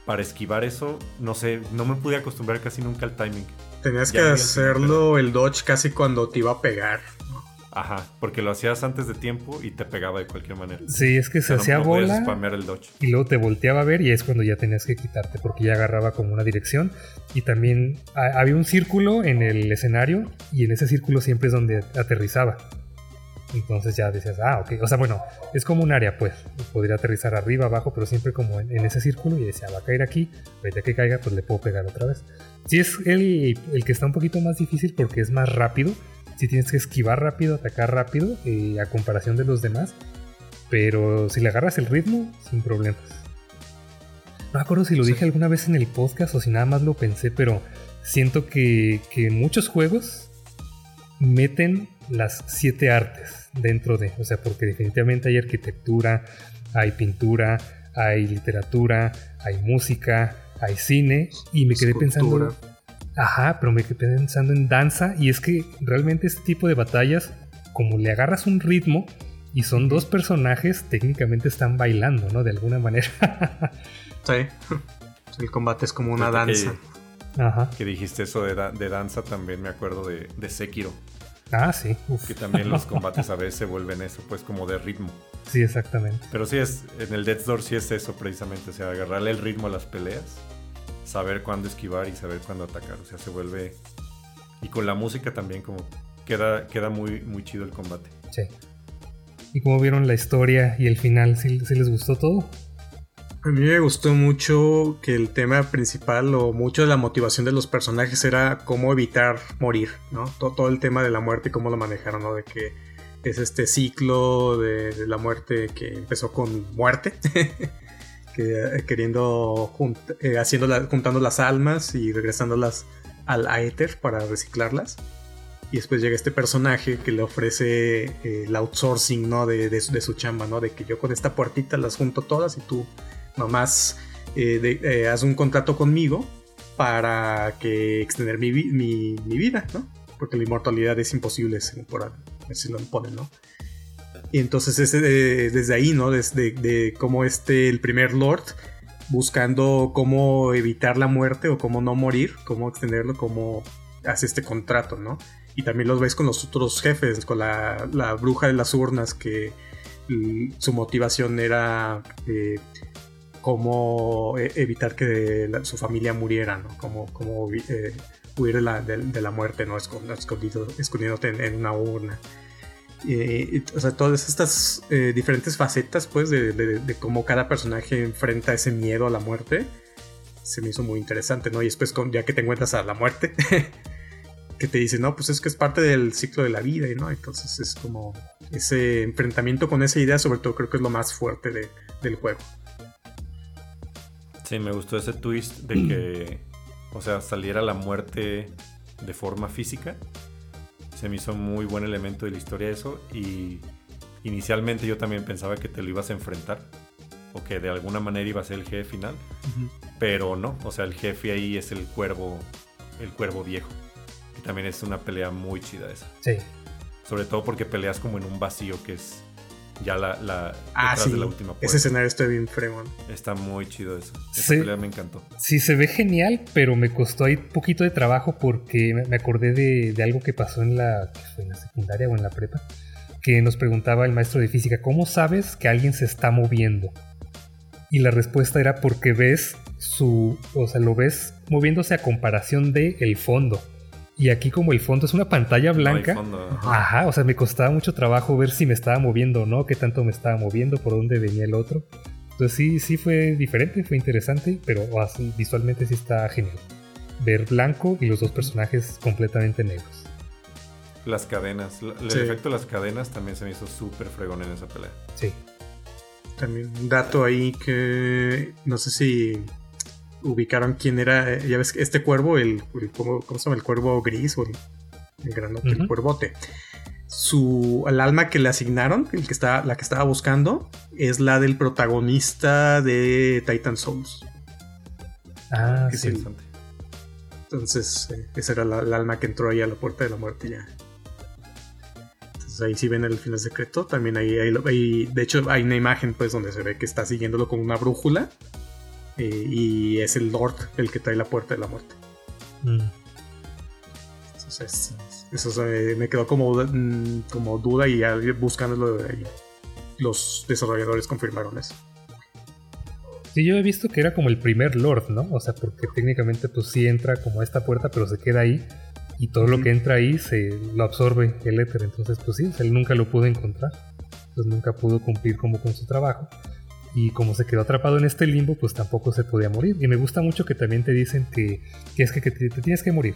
Para esquivar eso, no sé, no me pude acostumbrar casi nunca al timing. Tenías que hacerlo el dodge casi cuando te iba a pegar. Ajá, porque lo hacías antes de tiempo y te pegaba de cualquier manera. Sí, es que se hacía bola. el dodge. Y luego te volteaba a ver y es cuando ya tenías que quitarte porque ya agarraba como una dirección. Y también había un círculo en el escenario y en ese círculo siempre es donde aterrizaba. Entonces ya decías, ah, ok. O sea, bueno, es como un área, pues. Podría aterrizar arriba, abajo, pero siempre como en, ese círculo. Y decía, va a caer aquí. Ahorita que caiga, pues le puedo pegar otra vez. Sí, es el, el que está un poquito más difícil porque es más rápido. Si tienes que esquivar rápido, atacar rápido, eh, a comparación de los demás. Pero si le agarras el ritmo, sin problemas. No me acuerdo si lo dije alguna vez en el podcast o si nada más lo pensé, pero siento que, que muchos juegos meten las siete artes dentro de, o sea, porque definitivamente hay arquitectura, hay pintura, hay literatura, hay música, hay cine y me quedé pensando Ajá, pero me quedé pensando en danza y es que realmente este tipo de batallas, como le agarras un ritmo y son dos personajes, técnicamente están bailando, ¿no? De alguna manera. *laughs* sí, el combate es como una danza. Que, Ajá. que dijiste eso de, de, danza, también me acuerdo de, de Sekiro. Ah, sí. Que también los *laughs* combates a veces se vuelven eso, pues como de ritmo. Sí, exactamente. Pero sí es, en el Death Door sí es eso precisamente, o sea, agarrarle el ritmo a las peleas, saber cuándo esquivar y saber cuándo atacar, o sea, se vuelve... Y con la música también como queda, queda muy, muy chido el combate. Sí. ¿Y cómo vieron la historia y el final? ¿Sí, les gustó todo? A mí me gustó mucho que el tema principal o mucho de la motivación de los personajes era cómo evitar morir, ¿no? Todo, el tema de la muerte y cómo lo manejaron, ¿no? De que es este ciclo de, la muerte que empezó con muerte, *laughs* que, eh, queriendo eh, haciendo juntando las almas y regresándolas al Aether para reciclarlas. Y después llega este personaje que le ofrece eh, el outsourcing ¿no? de, su chamba, ¿no? De que yo con esta puertita las junto todas y tú nomás haz un contrato conmigo para que extender mi, mi, vida, ¿no? Porque la inmortalidad es imposible por, si lo ponen, ¿no? Y entonces es desde ahí, ¿no? Desde de cómo este, el primer Lord, buscando cómo evitar la muerte o cómo no morir, cómo extenderlo, cómo hace este contrato, ¿no? Y también los veis con los otros jefes, con la, bruja de las urnas, que su motivación era eh, cómo e, evitar que su familia muriera, ¿no? Como, como eh, huir de la, de, la, muerte, ¿no? Escondido, escondiéndote en, una urna. o sea, todas estas eh, diferentes facetas, pues, de, cómo cada personaje enfrenta ese miedo a la muerte, se me hizo muy interesante, ¿no? Y después, ya que te encuentras a la muerte, *laughs* que te dice, no, pues es que es parte del ciclo de la vida, ¿no? Entonces es como ese enfrentamiento con esa idea, sobre todo creo que es lo más fuerte del juego. Sí, me gustó ese twist de que o sea, saliera la muerte de forma física. Se me hizo muy buen elemento de la historia eso y inicialmente yo también pensaba que te lo ibas a enfrentar o que de alguna manera iba a ser el jefe final, pero no, o sea, el jefe ahí es el cuervo, el cuervo viejo, que también es una pelea muy chida esa. Sí. Sobre todo porque peleas como en un vacío que es ya la, la ah, de la última Ese escenario está bien fremón. Está muy chido eso. Esa pelea me encantó. Sí, se ve genial, pero me costó ahí un poquito de trabajo porque me acordé de, algo que pasó en la, en la secundaria o en la prepa. Que nos preguntaba el maestro de física, ¿cómo sabes que alguien se está moviendo? Y la respuesta era porque ves su, o sea, lo ves moviéndose a comparación de el fondo. Y aquí como el fondo es una pantalla blanca. ajá. o sea, me costaba mucho trabajo ver si me estaba moviendo o no, qué tanto me estaba moviendo, por dónde venía el otro. Entonces sí, sí fue diferente, fue interesante, pero visualmente sí está genial. Ver blanco y los dos personajes completamente negros. Las cadenas, el efecto de las cadenas también se me hizo súper fregón en esa pelea. Sí. También un dato ahí que no sé si ubicaron quién era, eh, ya ves, este cuervo, el, ¿cómo, se llama? El cuervo gris o el, el cuervote. Su, el alma que le asignaron, el que está, la que estaba buscando, es la del protagonista de Titan Souls. Ah, sí. entonces, eh, esa era la, el alma que entró ahí a la puerta de la muerte ya. Entonces ahí sí ven el final secreto. También ahí, ahí, de hecho, hay una imagen pues donde se ve que está siguiéndolo con una brújula eh, y es el Lord el que trae la puerta de la muerte. Mm. Entonces, eso me quedó como, mm, como duda y buscándolo los desarrolladores confirmaron eso. Sí, yo he visto que era como el primer Lord, ¿no? O sea, porque técnicamente pues sí entra como a esta puerta, pero se queda ahí y todo lo que entra ahí se lo absorbe el éter. Entonces, pues sí, él nunca lo pudo encontrar. Entonces nunca pudo cumplir como con su trabajo. Y como se quedó atrapado en este limbo, pues tampoco se podía morir. Y me gusta mucho que también te dicen que, es que, te, tienes que morir.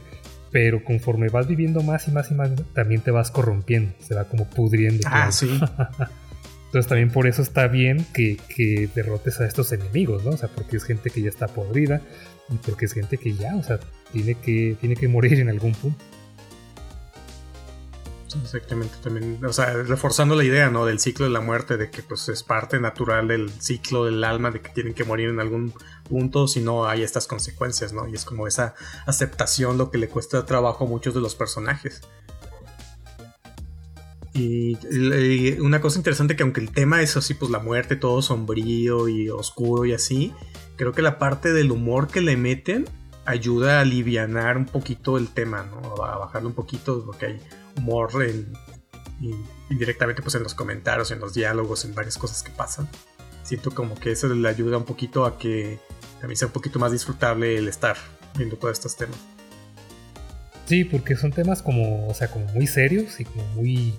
Pero conforme vas viviendo más y más y más, también te vas corrompiendo. Se va como pudriendo. Ah, sí. *laughs* Entonces también por eso está bien que, que, derrotes a estos enemigos, ¿no? O sea, porque es gente que ya está podrida y porque es gente que ya, o sea, tiene que, tiene que morir en algún punto. Exactamente, también, o sea, reforzando la idea, ¿no? Del ciclo de la muerte, de que pues es parte natural del ciclo del alma, de que tienen que morir en algún punto, si no hay estas consecuencias, ¿no? Y es como esa aceptación lo que le cuesta trabajo a muchos de los personajes. Y, una cosa interesante que aunque el tema es así, pues la muerte, todo sombrío y oscuro y así, creo que la parte del humor que le meten ayuda a aliviar un poquito el tema, ¿no? A bajarle un poquito porque hay humor en, indirectamente pues en los comentarios, en los diálogos, en varias cosas que pasan. Siento como que eso le ayuda un poquito a que también sea un poquito más disfrutable el estar viendo todos estos temas. Sí, porque son temas como, o sea, como muy serios y como muy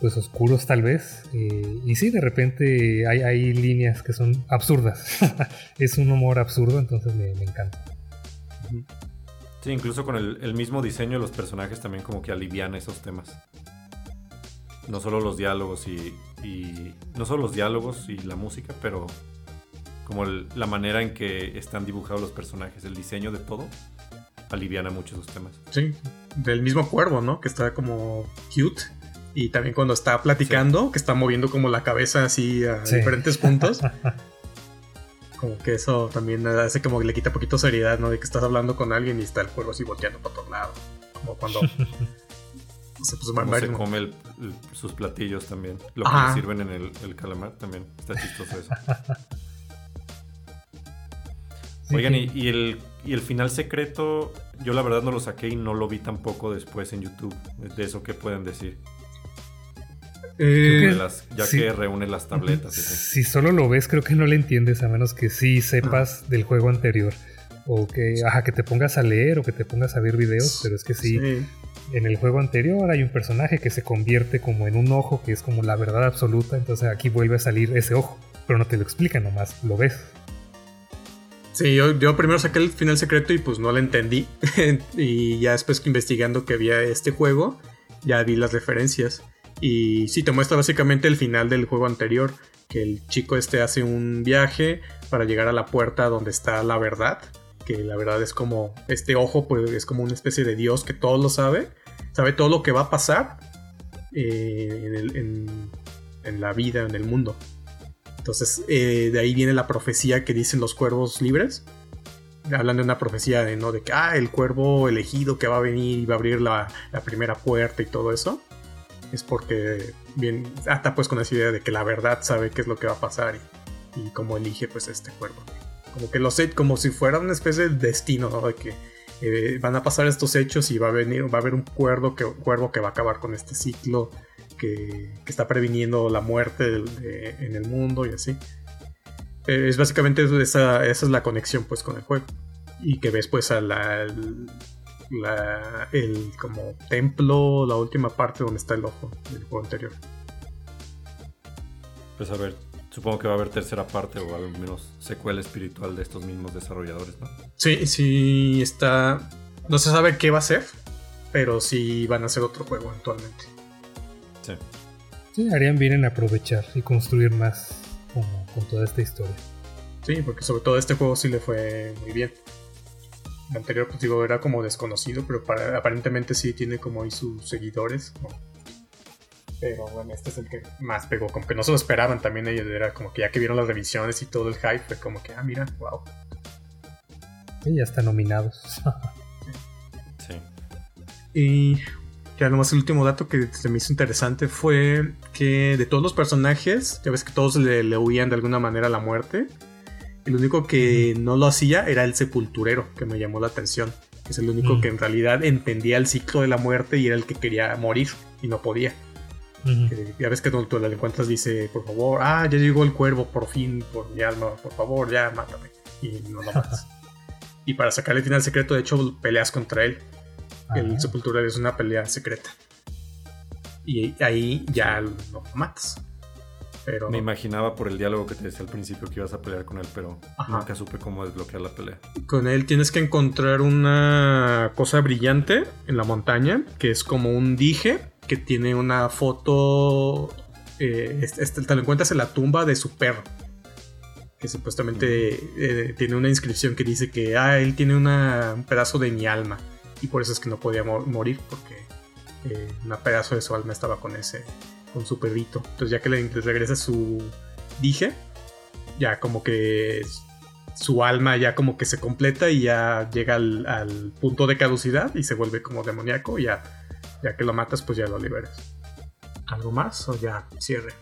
pues oscuros tal vez. Eh, y sí, de repente hay, hay líneas que son absurdas. *laughs* es un humor absurdo, entonces me, me encanta. Sí, incluso con el, mismo diseño de los personajes también como que alivian esos temas. No solo los diálogos y, no solo los diálogos y la música, pero como la manera en que están dibujados los personajes, el diseño de todo, aliviana mucho esos temas. Sí, del mismo cuervo, ¿no? Que está como cute. Y también cuando está platicando, que está moviendo como la cabeza así a diferentes puntos. *laughs* Como que eso también hace como que le quita poquito seriedad, ¿no? De que estás hablando con alguien y está el cuervo así volteando para otro lado. Como cuando. *laughs* no sé, pues, se come sus platillos también. Lo que le sirven en el, calamar también. Está chistoso eso. *laughs* Oigan, y, el, y el final secreto, yo la verdad no lo saqué y no lo vi tampoco después en YouTube. De eso, ¿qué pueden decir? Eh, ya que reúne las tabletas. Si solo lo ves, creo que no le entiendes, a menos que sí sepas del juego anterior. O que, ajá, que te pongas a leer o que te pongas a ver videos, pero es que sí, en el juego anterior hay un personaje que se convierte como en un ojo, que es como la verdad absoluta, entonces aquí vuelve a salir ese ojo, pero no te lo explica, nomás lo ves. Sí, yo, yo, primero saqué el final secreto y pues no lo entendí. *laughs* y ya después que investigando que había este juego, ya vi las referencias. Y sí, te muestra básicamente el final del juego anterior, que el chico este hace un viaje para llegar a la puerta donde está la verdad, que la verdad es como, este ojo pues es como una especie de dios que todo lo sabe, sabe todo lo que va a pasar eh, en, la vida, en el mundo. Entonces, eh, de ahí viene la profecía que dicen los cuervos libres. Hablan de una profecía de, ¿no? de que, ah, el cuervo elegido que va a venir y va a abrir la primera puerta y todo eso es porque bien ata pues con esa idea de que la verdad sabe qué es lo que va a pasar y, y cómo elige pues este cuervo. Como que lo sé, como si fuera una especie de destino, ¿no? De que eh, van a pasar estos hechos y va a venir, va a haber un cuervo que, cuervo que va a acabar con este ciclo, que, está previniendo la muerte en el mundo y así. Eh, es básicamente esa, esa es la conexión pues con el juego. Y que ves pues a la, la, el como templo, la última parte donde está el ojo del juego anterior. Pues a ver, supongo que va a haber tercera parte o al menos secuela espiritual de estos mismos desarrolladores, ¿no? Sí, sí, está... No se sabe qué va a ser, pero sí van a hacer otro juego actualmente. Sí. Sí, harían bien en aprovechar y construir más con toda esta historia. Sí, porque sobre todo este juego sí le fue muy bien. El anterior, pues digo, era como desconocido, pero aparentemente sí tiene como ahí sus seguidores. Pero bueno, este es el que más pegó. Como que no se lo esperaban también ellos. Era como que ya que vieron las revisiones y todo el hype, fue como que, ah, mira, wow. Sí, ya están nominados. *laughs* sí. Y ya nomás el último dato que se me hizo interesante fue que de todos los personajes, ya ves que todos le, le huían de alguna manera a la muerte. El único que no lo hacía era el sepulturero, que me llamó la atención. Es el único que en realidad entendía el ciclo de la muerte y era el que quería morir y no podía. ya ves que cuando tú la encuentras dice, por favor, ah, ya llegó el cuervo, por fin, por mi alma, por favor, ya mátame. Y no lo matas. *laughs* y para sacar el final secreto, de hecho, peleas contra él. El sepulturero es una pelea secreta. Y ahí ya lo matas. Me imaginaba por el diálogo que te decía al principio que ibas a pelear con él, pero nunca supe cómo desbloquear la pelea. Con él tienes que encontrar una cosa brillante en la montaña, que es como un dije, que tiene una foto... Eh, este, te lo encuentras en la tumba de su perro. Que supuestamente eh, tiene una inscripción que dice que ah, él tiene un pedazo de mi alma. Y por eso es que no podía morir, porque eh, un pedazo de su alma estaba con ese, con su perrito. Entonces ya que le regresa su dije, ya como que su alma ya como que se completa y ya llega al, punto de caducidad y se vuelve como demoníaco y ya, ya que lo matas pues ya lo liberas. ¿Algo más o ya cierre?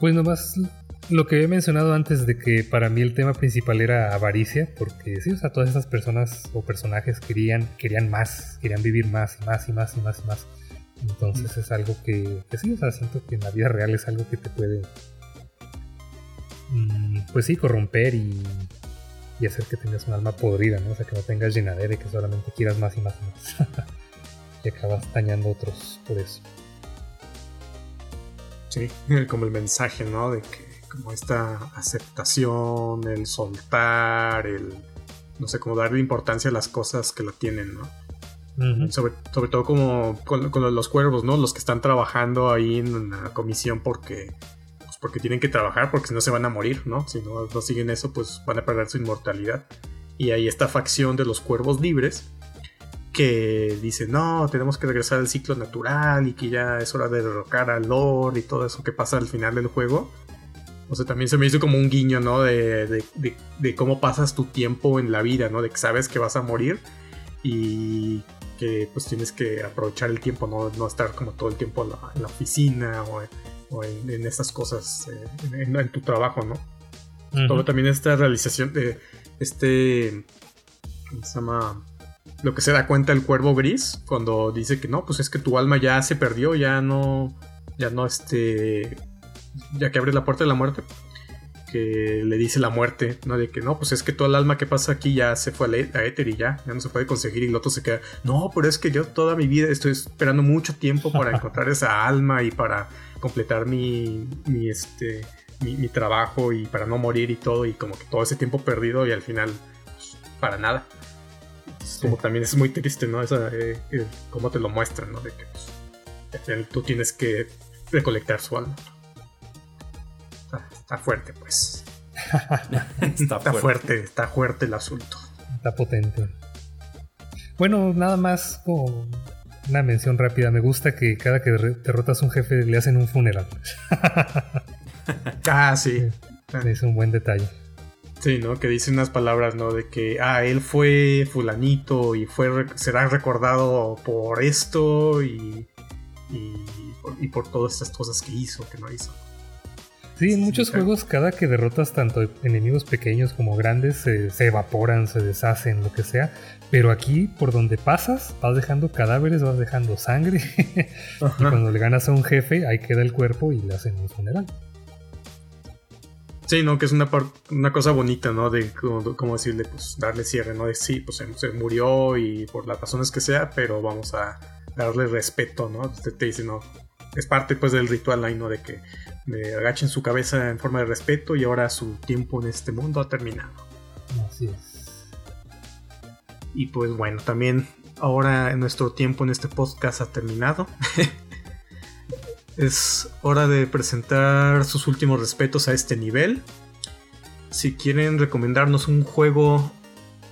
Pues nomás lo que he mencionado antes de que para mí el tema principal era avaricia, porque sí, o sea, todas esas personas o personajes querían, querían más, querían vivir más y más y más y más y más. Entonces es algo que, sí, o sea, siento que en la vida real es algo que te puede Mm, pues sí, corromper y, hacer que tengas un alma podrida, ¿no? O sea, que no tengas llenadera y que solamente quieras más y más y más. *laughs* y acabas dañando a otros por eso. Sí, *laughs* como el mensaje, ¿no? De que como esta aceptación, el soltar, el, no sé, como darle importancia a las cosas que lo tienen, ¿no? Sobre, sobre, todo como con, con, los cuervos, ¿no? Los que están trabajando ahí en la comisión porque porque tienen que trabajar, porque si no se van a morir, ¿no? Si no, no siguen eso, pues van a perder su inmortalidad. Y hay esta facción de los cuervos libres que dice, no, tenemos que regresar al ciclo natural y que ya es hora de derrocar al Lord y todo eso que pasa al final del juego. O sea, también se me hizo como un guiño, ¿no? De, de, de, cómo pasas tu tiempo en la vida, ¿no? De que sabes que vas a morir y que pues tienes que aprovechar el tiempo, no, no estar como todo el tiempo en la, en la oficina o o en, esas cosas, eh, en, tu trabajo, ¿no? Todo también esta realización de este, ¿cómo se llama? Lo que se da cuenta el cuervo gris cuando dice que no, pues es que tu alma ya se perdió, ya no, ya no, este, ya que abre la puerta de la muerte, que le dice la muerte, ¿no? De que no, pues es que todo el alma que pasa aquí ya se fue a, Éter y ya, ya no se puede conseguir. Y el otro se queda, no, pero es que yo toda mi vida estoy esperando mucho tiempo para *laughs* encontrar esa alma y para completar mi, mi, este, mi, trabajo y para no morir y todo, y como que todo ese tiempo perdido y al final, pues, para nada. Como también es muy triste, ¿no? Esa, eh, eh, cómo te lo muestran, ¿no? De que pues, tú tienes que recolectar su alma. Está, fuerte, pues. *laughs* está, fuerte. está fuerte el asunto. Está potente. Bueno, nada más como una mención rápida. Me gusta que cada que derrotas a un jefe le hacen un funeral. *laughs* ah, sí. Es un buen detalle. Sí, ¿no? Que dice unas palabras, ¿no? De que, ah, él fue fulanito y fue será recordado por esto y, y, y por todas estas cosas que hizo, que no hizo. Sí, en muchos juegos cada que derrotas tanto enemigos pequeños como grandes se, evaporan, se deshacen, lo que sea. Pero aquí, por donde pasas, vas dejando cadáveres, vas dejando sangre. *laughs* y cuando le ganas a un jefe, ahí queda el cuerpo y le hacen un funeral. Sí, no, que es una, una cosa bonita, ¿no? De como, decirle, pues darle cierre, ¿no? De sí, pues se, murió y por las razones que sea, pero vamos a darle respeto, ¿no? Te, te dice, no, es parte pues del ritual ahí, ¿no? De que me agachen su cabeza en forma de respeto y ahora su tiempo en este mundo ha terminado. Así es. Y pues bueno, también ahora nuestro tiempo en este podcast ha terminado. *laughs* es hora de presentar sus últimos respetos a este nivel. Si quieren recomendarnos un juego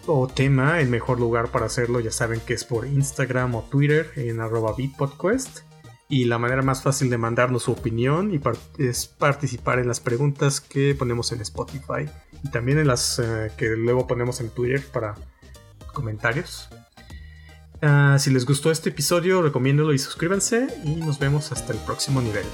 o tema, el mejor lugar para hacerlo ya saben que es por Instagram o Twitter en arroba bitpodquest y la manera más fácil de mandarnos su opinión y es participar en las preguntas que ponemos en Spotify y también en las eh, que luego ponemos en Twitter para comentarios. Ah, si les gustó este episodio, recomiéndolo y suscríbanse y nos vemos hasta el próximo nivel.